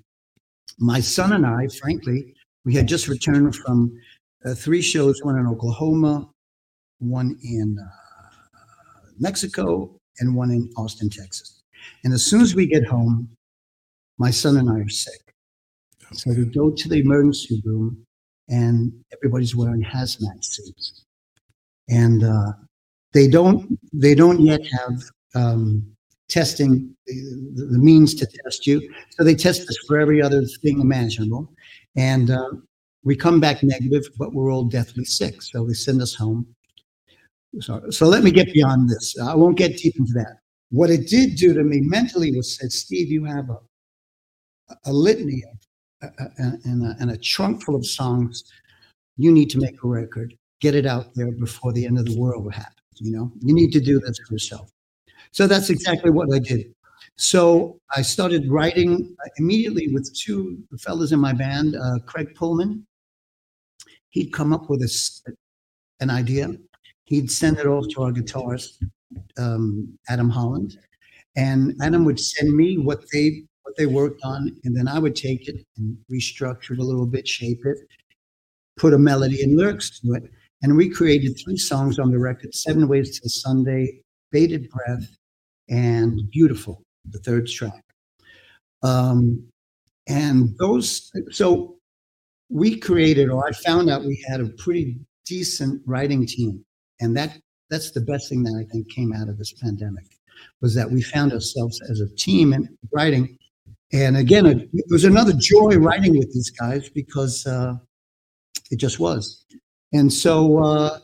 my son and I, frankly, we had just returned from uh, three shows: one in Oklahoma, one in uh, Mexico, and one in Austin, Texas. And as soon as we get home, my son and I are sick. So we go to the emergency room, and everybody's wearing hazmat suits, and uh, they don't they don't yet have um, testing the, the means to test you. So they test us for every other thing imaginable, and uh, we come back negative, but we're all deathly sick. So they send us home. So, so let me get beyond this. I won't get deep into that. What it did do to me mentally was said, Steve, you have a a litany of uh, and, a, and a trunk full of songs. You need to make a record, get it out there before the end of the world happens. You know, you need to do this for yourself. So that's exactly what I did. So I started writing uh, immediately with two fellas in my band, uh, Craig Pullman. He'd come up with a an idea. He'd send it off to our guitarist, um, Adam Holland, and Adam would send me what they what they worked on, and then I would take it and restructure it a little bit, shape it, put a melody and lyrics to it, and we created three songs on the record: Seven Ways to Sunday, Bated Breath, and Beautiful, the third track. Um, and those, so we created, or I found out we had a pretty decent writing team, and that that's the best thing that I think came out of this pandemic was that we found ourselves as a team in writing. And again, it, it was another joy writing with these guys because uh, it just was. And so uh,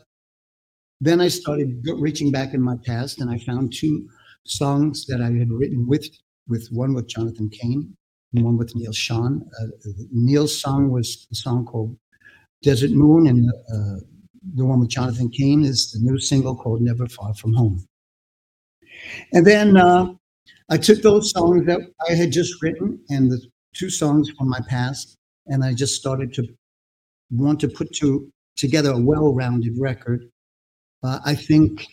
then I started reaching back in my past, and I found two songs that I had written with with one with Jonathan Cain and one with Neal Schon. Uh, Neal's song was a song called Desert Moon, and uh, the one with Jonathan Cain is the new single called Never Far From Home. And then uh, I took those songs that I had just written and the two songs from my past, and I just started to want to put to, together a well-rounded record. Uh, I think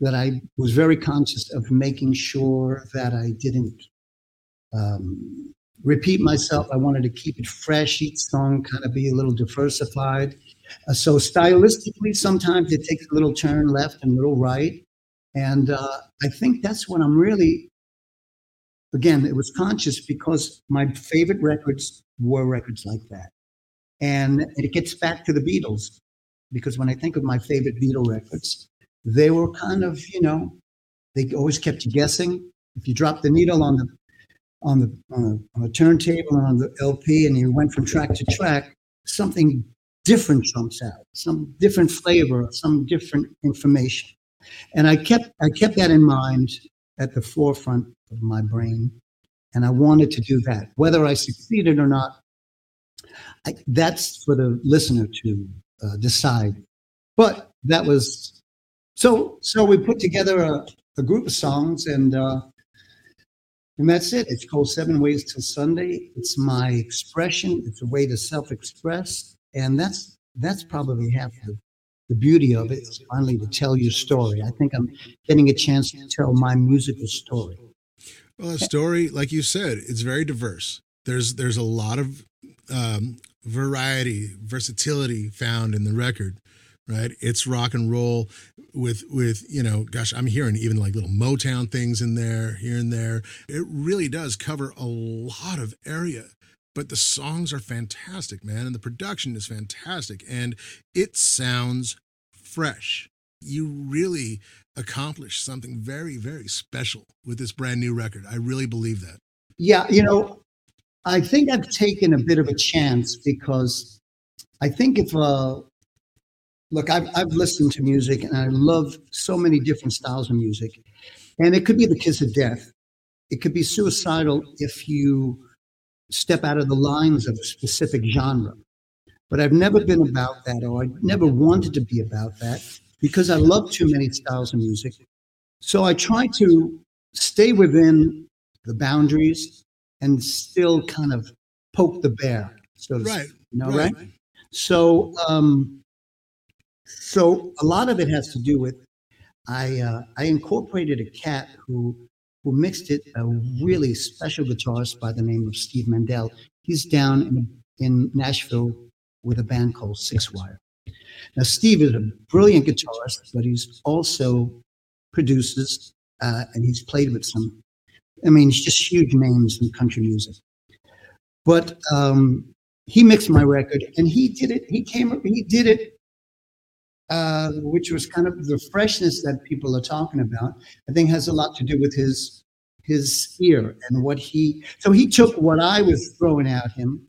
that I was very conscious of making sure that I didn't um, repeat myself. I wanted to keep it fresh, each song kind of be a little diversified. Uh, so stylistically, sometimes it takes a little turn left and a little right. And uh, I think that's when I'm really, again, it was conscious because my favorite records were records like that. And it gets back to the Beatles because when I think of my favorite Beatle records, they were kind of, you know, they always kept you guessing. If you dropped the needle on the on the on the, on turntable and on the LP, and you went from track to track, something different jumps out, some different flavor, some different information. And I kept I kept that in mind at the forefront of my brain, and I wanted to do that. Whether I succeeded or not, I, that's for the listener to uh, decide. But that was so. So we put together a, a group of songs, and uh, and that's it. It's called Seven Ways Till Sunday. It's my expression. It's a way to self-express, and that's that's probably half the the beauty of it is finally to tell your story. I think I'm getting a chance to tell my musical story. Well, a story, like you said, it's very diverse. There's there's a lot of um, variety, versatility found in the record, right? It's rock and roll with with you know, gosh, I'm hearing even like little Motown things in there, here and there. It really does cover a lot of area. But the songs are fantastic, man, and the production is fantastic, and it sounds fresh. You really accomplished something very, very special with this brand new record. I really believe that. Yeah, you know, I think I've taken a bit of a chance because I think if uh look, I've I've listened to music and I love so many different styles of music. And it could be the kiss of death. It could be suicidal if you step out of the lines of a specific genre. But I've never been about that, or I never wanted to be about that because I love too many styles of music. So I try to stay within the boundaries and still kind of poke the bear, so to Right. You know, right? So, um, so a lot of it has to do with I uh, I incorporated a cat who who mixed it, a really special guitarist by the name of Steve Mandile. He's down in, in Nashville with a band called Six Wire. Now, Steve is a brilliant guitarist, but he's also produces uh, and he's played with some, I mean, it's just huge names in country music. But um, he mixed my record and he did it, he came, he did it uh, which was kind of the freshness that people are talking about. I think has a lot to do with his his ear and what he. So he took what I was throwing at him,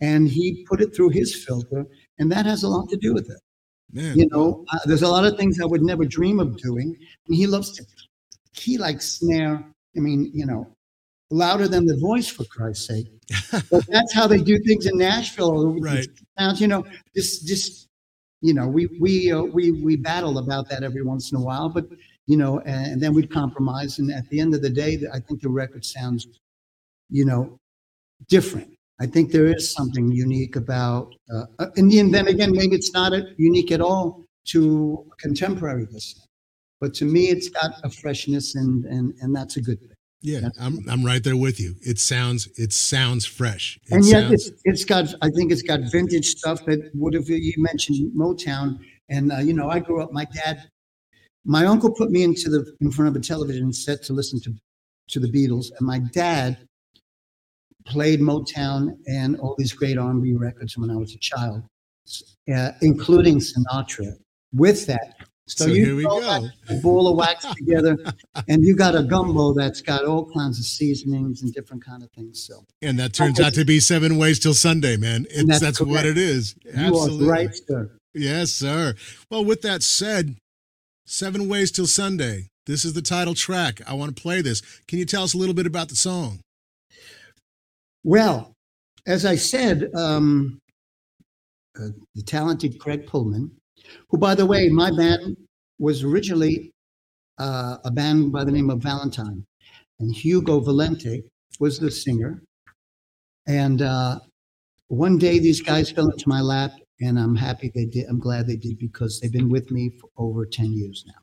and he put it through his filter, and that has a lot to do with it. Man, You know, uh, there's a lot of things I would never dream of doing, and he loves to. He likes snare. I mean, you know, louder than the voice for Christ's sake. but that's how they do things in Nashville. Right. Sounds, you know, just just you know, we we uh, we we battle about that every once in a while. But you know, and, and then we'd compromise. And at the end of the day, I think the record sounds, you know, different. I think there is something unique about, uh, uh, and then then again, maybe it's not unique at all to contemporary listening, but to me, it's got a freshness, and and and that's a good thing. Yeah, That's- I'm I'm right there with you. It sounds it sounds fresh. It and yet sounds- it's it's got I think it's got vintage stuff that would have you mentioned Motown and uh, you know I grew up my dad my uncle put me into the in front of a television set to listen to to the Beatles and my dad played Motown and all these great R&B records when I was a child uh, including Sinatra with that so, So you here we throw go. that ball of wax together and you got a gumbo that's got all kinds of seasonings and different kind of things so and that turns out to be seven ways till Sunday, man. It's That's that's, what it is. you Absolutely. are right sir Yes, sir. Well, with that said, Seven Ways Till Sunday. This is the title track. I want to play this. Can you tell us a little bit about the song? Well, as I said, um, uh, the talented Craig Pullman, who, by the way, my band was originally uh, a band by the name of Valentine, and Hugo Valente was the singer. And uh, one day, these guys fell into my lap, and I'm happy they did. I'm glad they did because they've been with me for over 10 years now.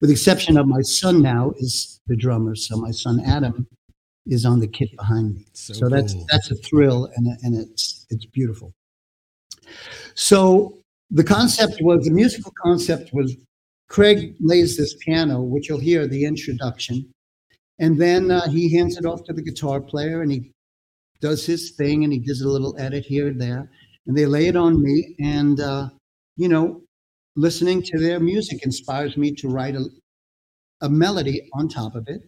With the exception of my son now is the drummer. So my son Adam is on the kit behind me. So So, that's cool. that's a thrill and and it's it's beautiful. So the concept was the musical concept was Craig lays this piano, which you'll hear the introduction, and then uh, he hands it off to the guitar player, and he does his thing, and he does a little edit here and there, and they lay it on me, and uh, you know, listening to their music inspires me to write a, a melody on top of it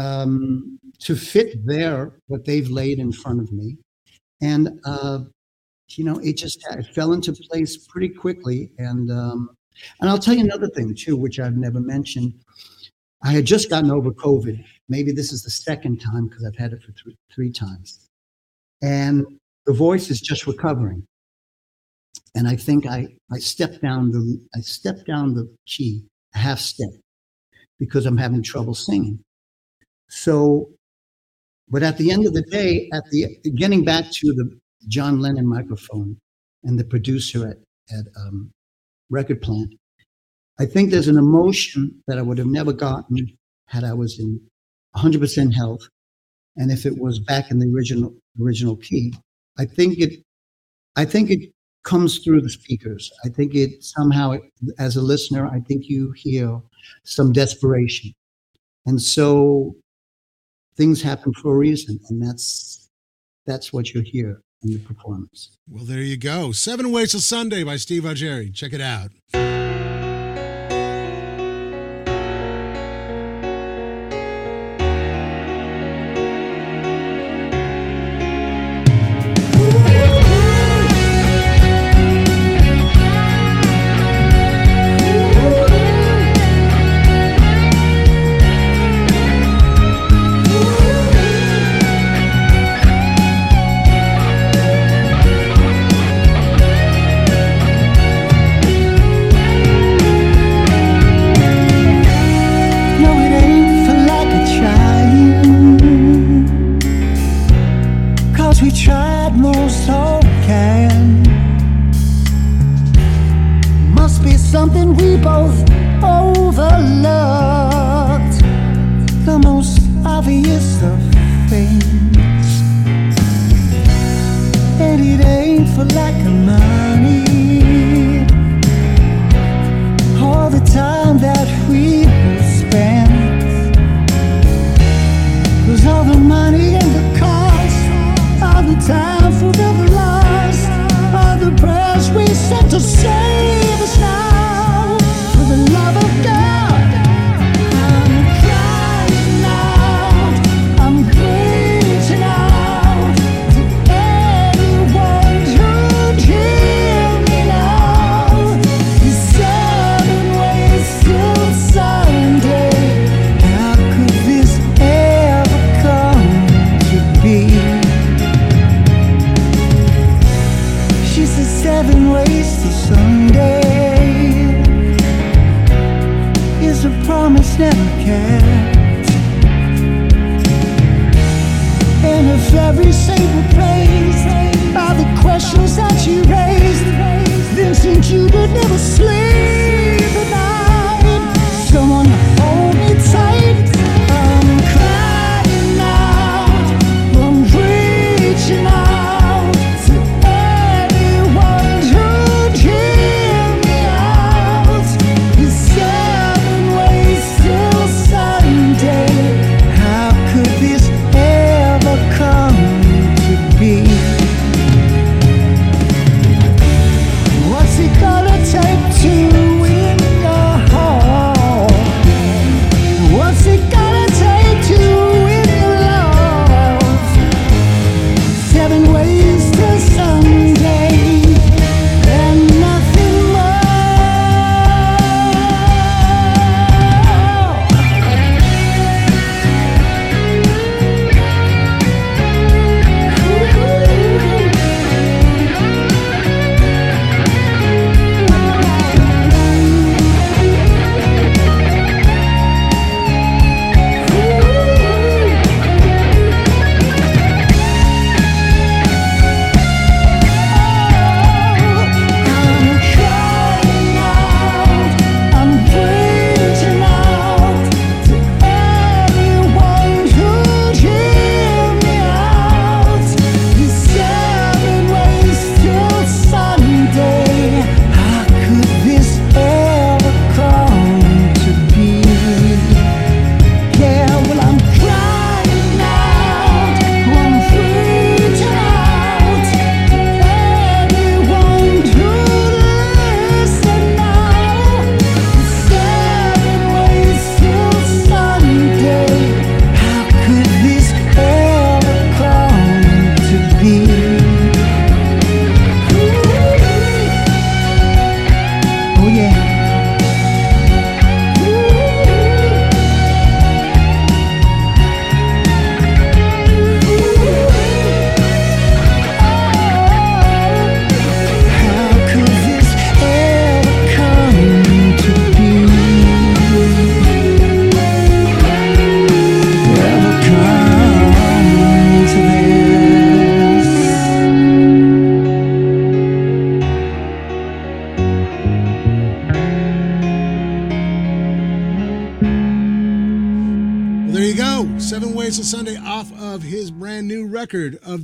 um, to fit their what they've laid in front of me, and uh, you know, it just it fell into place pretty quickly. And um, and I'll tell you another thing too, which I've never mentioned. I had just gotten over COVID. Maybe this is the second time because I've had it for three, three times, and the voice is just recovering. And I think I I stepped down the I stepped down the key a half step because I'm having trouble singing. So, but at the end of the day, at the getting back to the John Lennon microphone and the producer at at um, Record Plant, I think there's an emotion that I would have never gotten had I was in 100% health, and if it was back in the original original key. I think it, I think it comes through the speakers. I think it somehow, as a listener, I think you hear some desperation, and so things happen for a reason, and that's that's what you hear in the performance. Well, there you go. Seven Ways to Sunday by Steve Augeri. Check it out.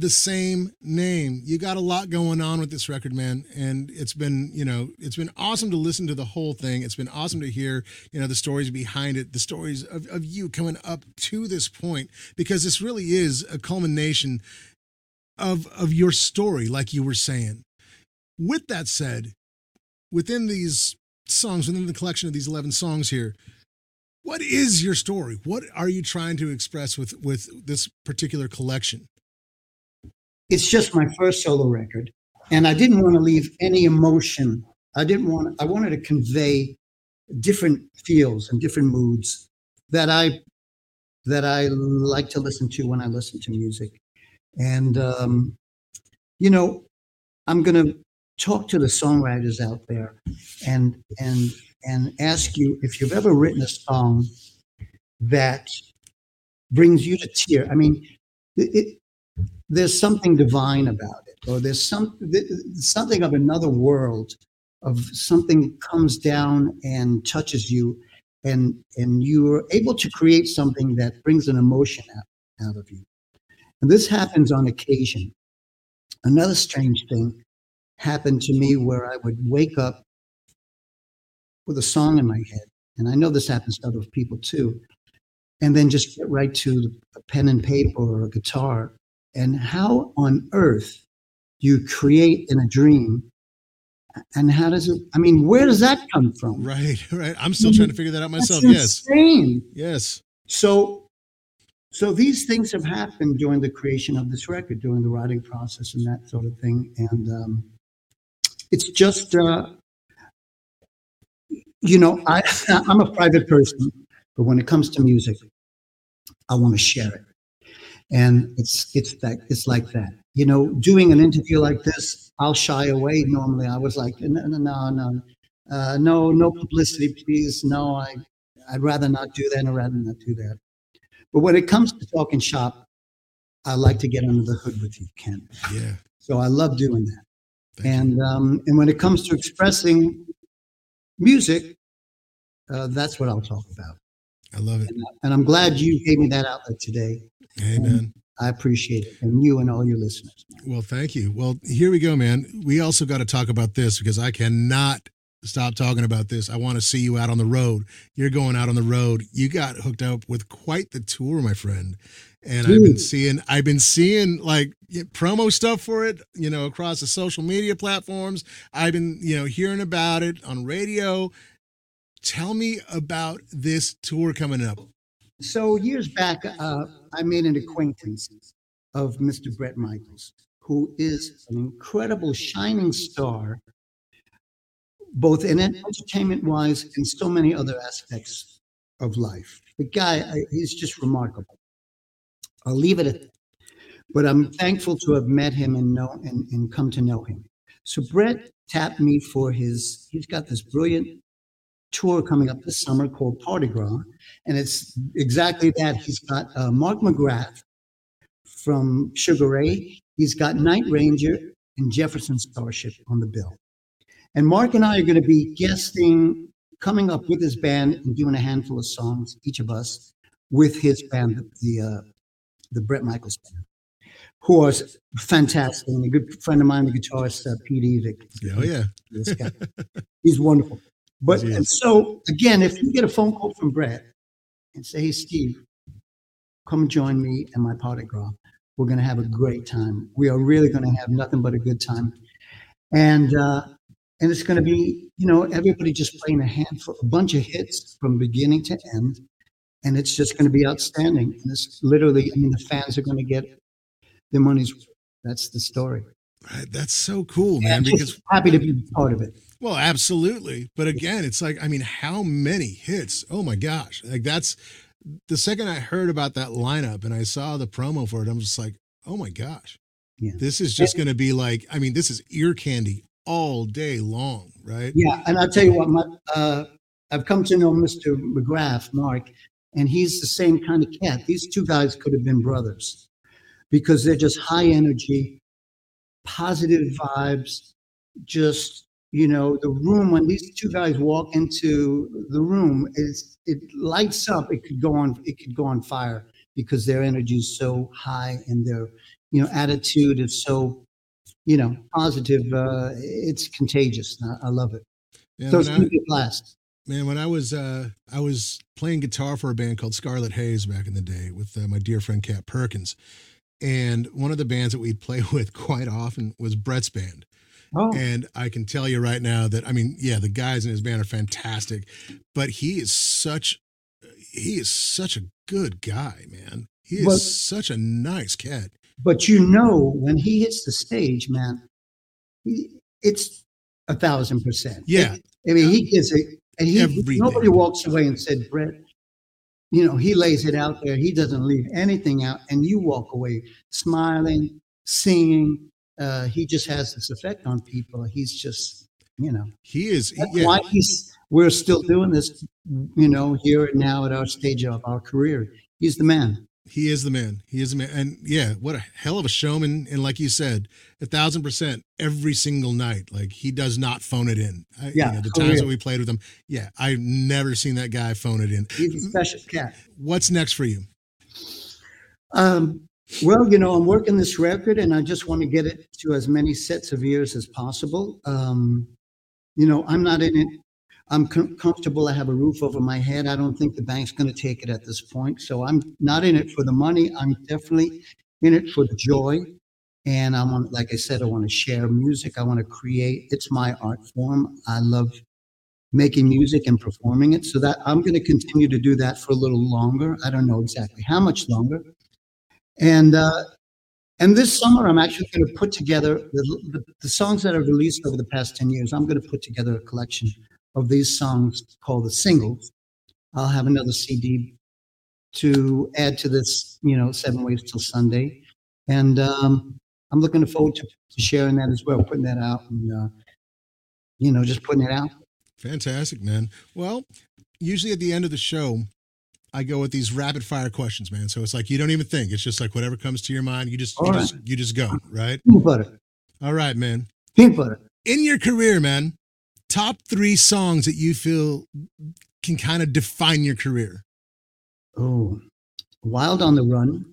The same name. You got a lot going on with this record, man. And it's been, you know, it's been awesome to listen to the whole thing. It's been awesome to hear, you know, the stories behind it, the stories of, of you coming up to this point, because this really is a culmination of of your story, like you were saying. With that said, within these songs, within the collection of these 11 songs here, what is your story? What are you trying to express with with this particular collection? It's just my first solo record and i didn't want to leave any emotion. I didn't want i wanted to convey different feels and different moods that i that i like to listen to when i listen to music. And um you know i'm going to talk to the songwriters out there and and and ask you if you've ever written a song that brings you to tear i mean it, there's something divine about it, or there's some something of another world, of something comes down and touches you, and and you're able to create something that brings an emotion out, out of you. And this happens on occasion. Another strange thing happened to me where I would wake up with a song in my head, and I know this happens to other people too, and then just get right to a pen and paper or a guitar and how on earth do you create in a dream and how does it i mean where does that come from Right, right. I'm still trying to figure that out myself. That's Yes, insane. yes. so so these things have happened during the creation of this record during the writing process and that sort of thing and um, it's just uh, you know i i'm a private person but when it comes to music i want to share it and it's it's that it's like that you know doing an interview like this i'll shy away normally i was like no no no no uh, no no publicity please no i I'd rather not do that. I'd rather not do that. But when it comes to talking shop, I like to get under the hood with you, Ken. Yeah. So I love doing that. Thank. And um, and when it comes to expressing music, uh, that's what I'll talk about. I love it. And, and I'm glad you gave me that outlet today. Man. I appreciate it, and you and all your listeners. Well, thank you. Well, here we go, man. We also got to talk about this because I cannot stop talking about this. I want to see you out on the road. You're going out on the road. You got hooked up with quite the tour, my friend. And I've been seeing I've been seeing like promo stuff for it, you know, across the social media platforms. I've been, you know, hearing about it on radio. Tell me about this tour coming up. So years back, uh, I made an acquaintance of Mr. Bret Michaels, who is an incredible shining star, both in entertainment wise and so many other aspects of life. The guy, I- he's just remarkable. I'll leave it at that. But I'm thankful to have met him and know and, and come to know him. So Bret tapped me for his, he's got this brilliant tour coming up this summer called Parti-Gras. And it's exactly that. He's got uh, Mark McGrath from Sugar Ray. He's got Night Ranger and Jefferson Starship on the bill. And Mark and I are going to be guesting, coming up with his band and doing a handful of songs, each of us, with his band, the uh, the Bret Michaels band, who are fantastic. And a good friend of mine, the guitarist uh, Pete Evick. Oh yeah. This guy. He's wonderful. But and so again, if you get a phone call from Bret and say, "Hey, Steve, come join me and my Parti-Gras. We're going to have a great time. We are really going to have nothing but a good time." And uh, and it's going to be, you know, everybody just playing a handful, a bunch of hits from beginning to end, and it's just going to be outstanding. And it's literally, I mean, the fans are going to get their money's. That's the story. That's so cool, man. I'm Because just happy to be part of it. Well, absolutely. But again, it's like, I mean, how many hits? Oh my gosh. Like that's the second I heard about that lineup and I saw the promo for it, I'm just like, oh my gosh. Yeah. This is just going to be like, I mean, this is ear candy all day long, right? Yeah, and I'll tell you what, my, uh, I've come to know Mr. McGrath, Mark, and he's the same kind of cat. These two guys could have been brothers because they're just high energy, positive vibes. Just you know, the room when these two guys walk into the room, is it lights up. It could go on. It could go on fire because their energy is so high and their you know attitude is so you know positive. Uh, it's contagious. I, I love it. Yeah, So it's gonna be a blast. Man, when I was uh, I was playing guitar for a band called Scarlet Haze back in the day with uh, my dear friend Kat Perkins, and one of the bands that we'd play with quite often was Bret's band. Oh, And I can tell you right now that I mean, yeah, the guys in his band are fantastic, but he is such he is such a good guy, man. He is Well- such a nice cat. but you know, when he hits the stage, man, he, it's a thousand percent. Yeah. I mean, he gives it, and he Everything. nobody walks away and said, Bret, you know, he lays it out there. He doesn't leave anything out, and you walk away smiling, singing. Uh, he just has this effect on people. He's just, you know, He is that's yeah, why he's. We're still doing this, you know, here and now at our stage of our career. He's the man. he is the man. He is the man. And yeah, what a hell of a showman. And like you said, a thousand percent every single night. Like he does not phone it in. I, you Yeah, know, the for times real. that we played with him, yeah, I've never seen that guy phone it in. He's a special cat. What's next for you? Um, well, you know, I'm working this record and I just want to get it to as many sets of ears as possible. Um, you know, I'm not in it. I'm com- comfortable. I have a roof over my head. I don't think the bank's going to take it at this point. So I'm not in it for the money. I'm definitely in it for the joy. And I want, like I said, I want to share music. I want to create. It's my art form. I love making music and performing it. So that I'm going to continue to do that for a little longer. I don't know exactly how much longer. And uh, and this summer, I'm actually going to put together the, the, the songs that I've released over the past 10 years. I'm going to put together a collection of these songs called the singles. I'll have another CD to add to this, you know, Seven Ways Till Sunday. And um, I'm looking forward to, to sharing that as well, putting that out and, uh, you know, just putting it out. Fantastic, man. Well, usually at the end of the show, I go with these rapid fire questions, man. So it's like you don't even think. It's just like whatever comes to your mind, you just you All just you just go, right? Peanut butter. All right, man. Peanut butter. In your career, man, top three songs that you feel can kind of define your career. Oh, Wild on the Run.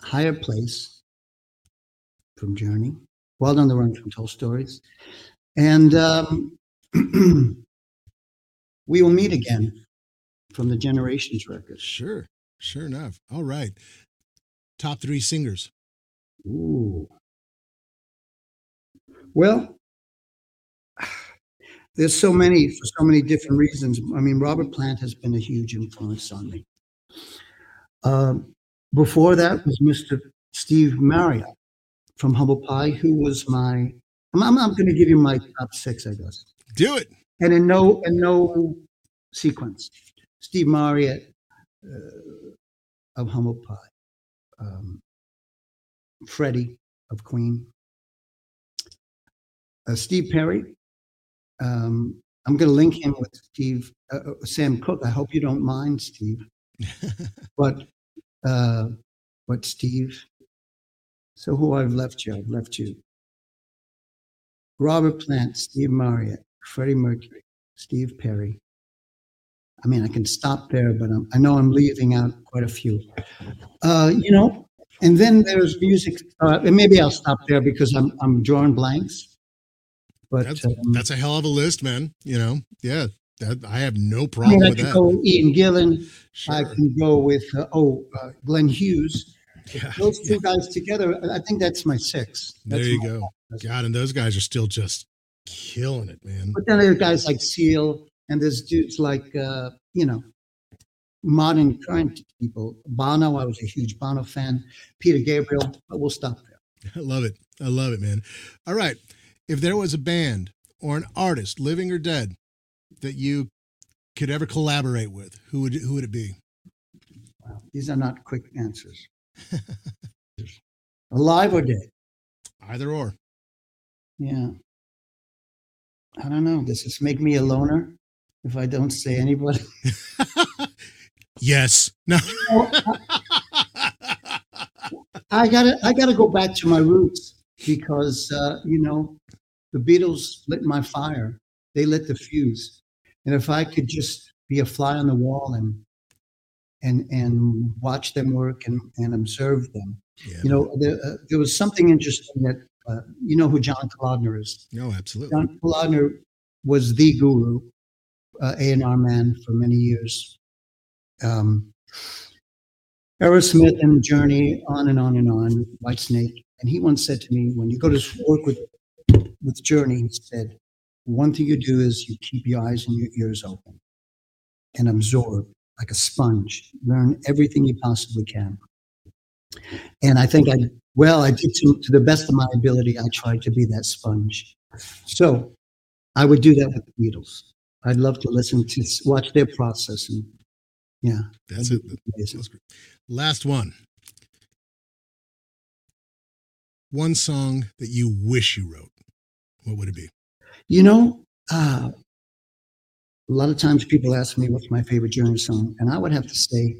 Higher Place from Journey. Wild on the Run from Tall Stories. And um, We Will Meet Again from the Generations record. Sure, sure enough. All right. Top three singers. Ooh. Well, there's so many for so many different reasons. I mean, Robert Plant has been a huge influence on me. Um, before that was Mr. Steve Marriott from Humble Pie, who was my. I'm, I'm, I'm going to give you my top six, I guess, Do it. And in no in no sequence. Steve Marriott uh, of Humble Pie, um, Freddie of Queen, uh, Steve Perry. Um, I'm going to link him with Steve uh, uh, Sam Cooke. I hope you don't mind, Steve. But uh, but Steve. So who I've left you? I've left you. Robert Plant, Steve Marriott, Freddie Mercury, Steve Perry. I mean, I can stop there, but I'm, I know I'm leaving out quite a few. Uh, you know, and then there's music. Uh, and maybe I'll stop there because I'm I'm drawing blanks. But That's um, that's a hell of a list, man. You know, yeah. That I have no I problem mean, I with that. go Ian Gillan. I can go with uh, oh uh, Glenn Hughes. Yeah, Those two yeah. guys together, I think that's my six. There you go. God, and those guys are still just killing it, man. But then there are guys like Seal, and there's dudes like uh, you know, modern current people. Bono, I was a huge Bono fan. Peter Gabriel, but we'll stop there. I love it. I love it, man. All right. If there was a band or an artist, living or dead, that you could ever collaborate with, who would who would it be? Wow. These are not quick answers. Alive or dead? Either or. Yeah. I don't know. Does this make me a loner if I don't say anybody? yes. No. I gotta I gotta go back to my roots because uh, you know the Beatles lit my fire. They lit the fuse, and if I could just be a fly on the wall and and and watch them work and, and observe them, yeah. you know, there, uh, there was something interesting that uh, you know who John Kalodner is. no, absolutely. John Kalodner was the guru, uh, A&R man for many years. Um, Aerosmith and Journey, on and on and on, Whitesnake. And he once said to me, when you go to work with, with Journey, he said, one thing you do is you keep your eyes and your ears open and absorb like a sponge, learn everything you possibly can. And I think I, well, I did to, to the best of my ability, I tried to be that sponge. So I would do that with the Beatles. I'd love to listen to, watch their process. And yeah, That's it. That's. Last one. One song that you wish you wrote. What would it be? You know, uh, a lot of times people ask me what's my favorite Journey song, and I would have to say,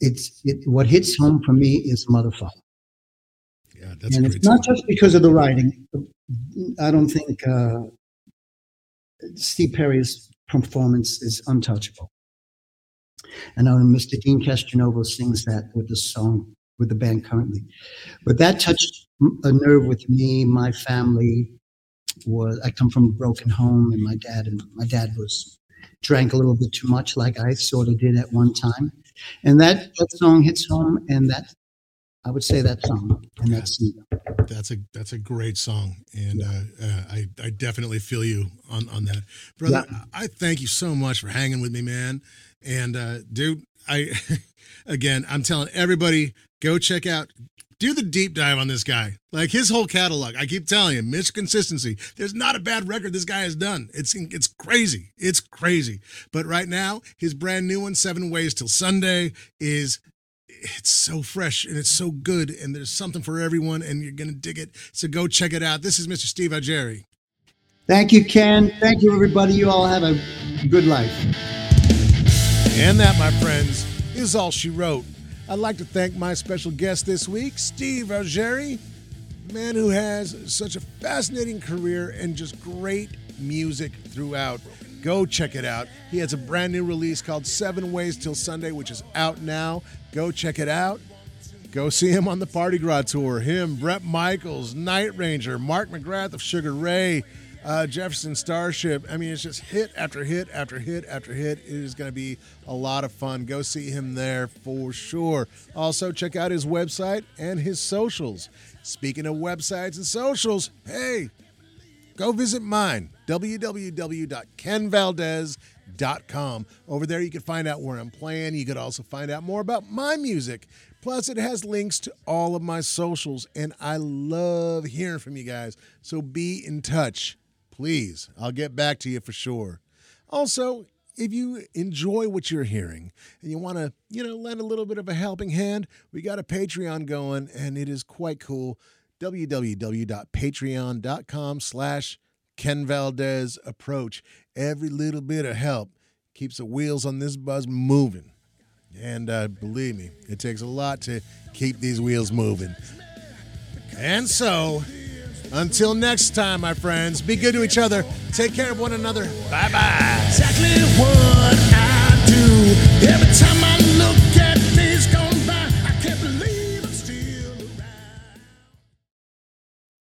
it's it, what hits home for me is Mother, Father. Yeah, that's and it's not just because of the writing. I don't think uh, Steve Perry's performance is untouchable. And I know Mr. Deen Castronovo sings that with the song with the band currently. But that touched a nerve with me, my family. Was I come from a broken home, and my dad and my dad was drank a little bit too much, like I sort of did at one time. And that that song hits home, and that I would say that song and that scene. That's a that's a great song, and uh, uh, I I definitely feel you on on that, brother. I thank you so much for hanging with me, man. And uh, dude, I again, I'm telling everybody, go check out. Do the deep dive on this guy. Like his whole catalog. I keep telling you, Mr. Consistency. There's not a bad record this guy has done. It's it's crazy. It's crazy. But right now, his brand new one, Seven Ways Till Sunday, is it's so fresh and it's so good and there's something for everyone and you're gonna dig it so go check it out this is mr steve Augeri. Thank you, Ken. Thank you, everybody. You all have a good life. And that, my friends, is all she wrote. I'd like to thank my special guest this week, Steve Algeri, man who has such a fascinating career and just great music throughout. Go check it out. He has a brand new release called Seven Ways Till Sunday, which is out now. Go check it out. Go see him on the Parti-Gras tour. Him, Bret Michaels, Night Ranger, Mark McGrath of Sugar Ray, uh, Jefferson Starship. I mean, it's just hit after hit after hit after hit. It is going to be a lot of fun. Go see him there for sure. Also, check out his website and his socials. Speaking of websites and socials, hey, go visit mine www.kenvaldez.com. Over there, you can find out where I'm playing. You could also find out more about my music. Plus, it has links to all of my socials, and I love hearing from you guys. So be in touch, please. I'll get back to you for sure. Also, if you enjoy what you're hearing and you want to, you know, lend a little bit of a helping hand, we got a Patreon going, and it is quite cool. www.patreon.com slash Ken Valdez Approach. Every little bit of help keeps the wheels on this bus moving. And uh, believe me, it takes a lot to keep these wheels moving. And so, until next time, my friends, be good to each other. Take care of one another. Bye bye. exactly what I do every time I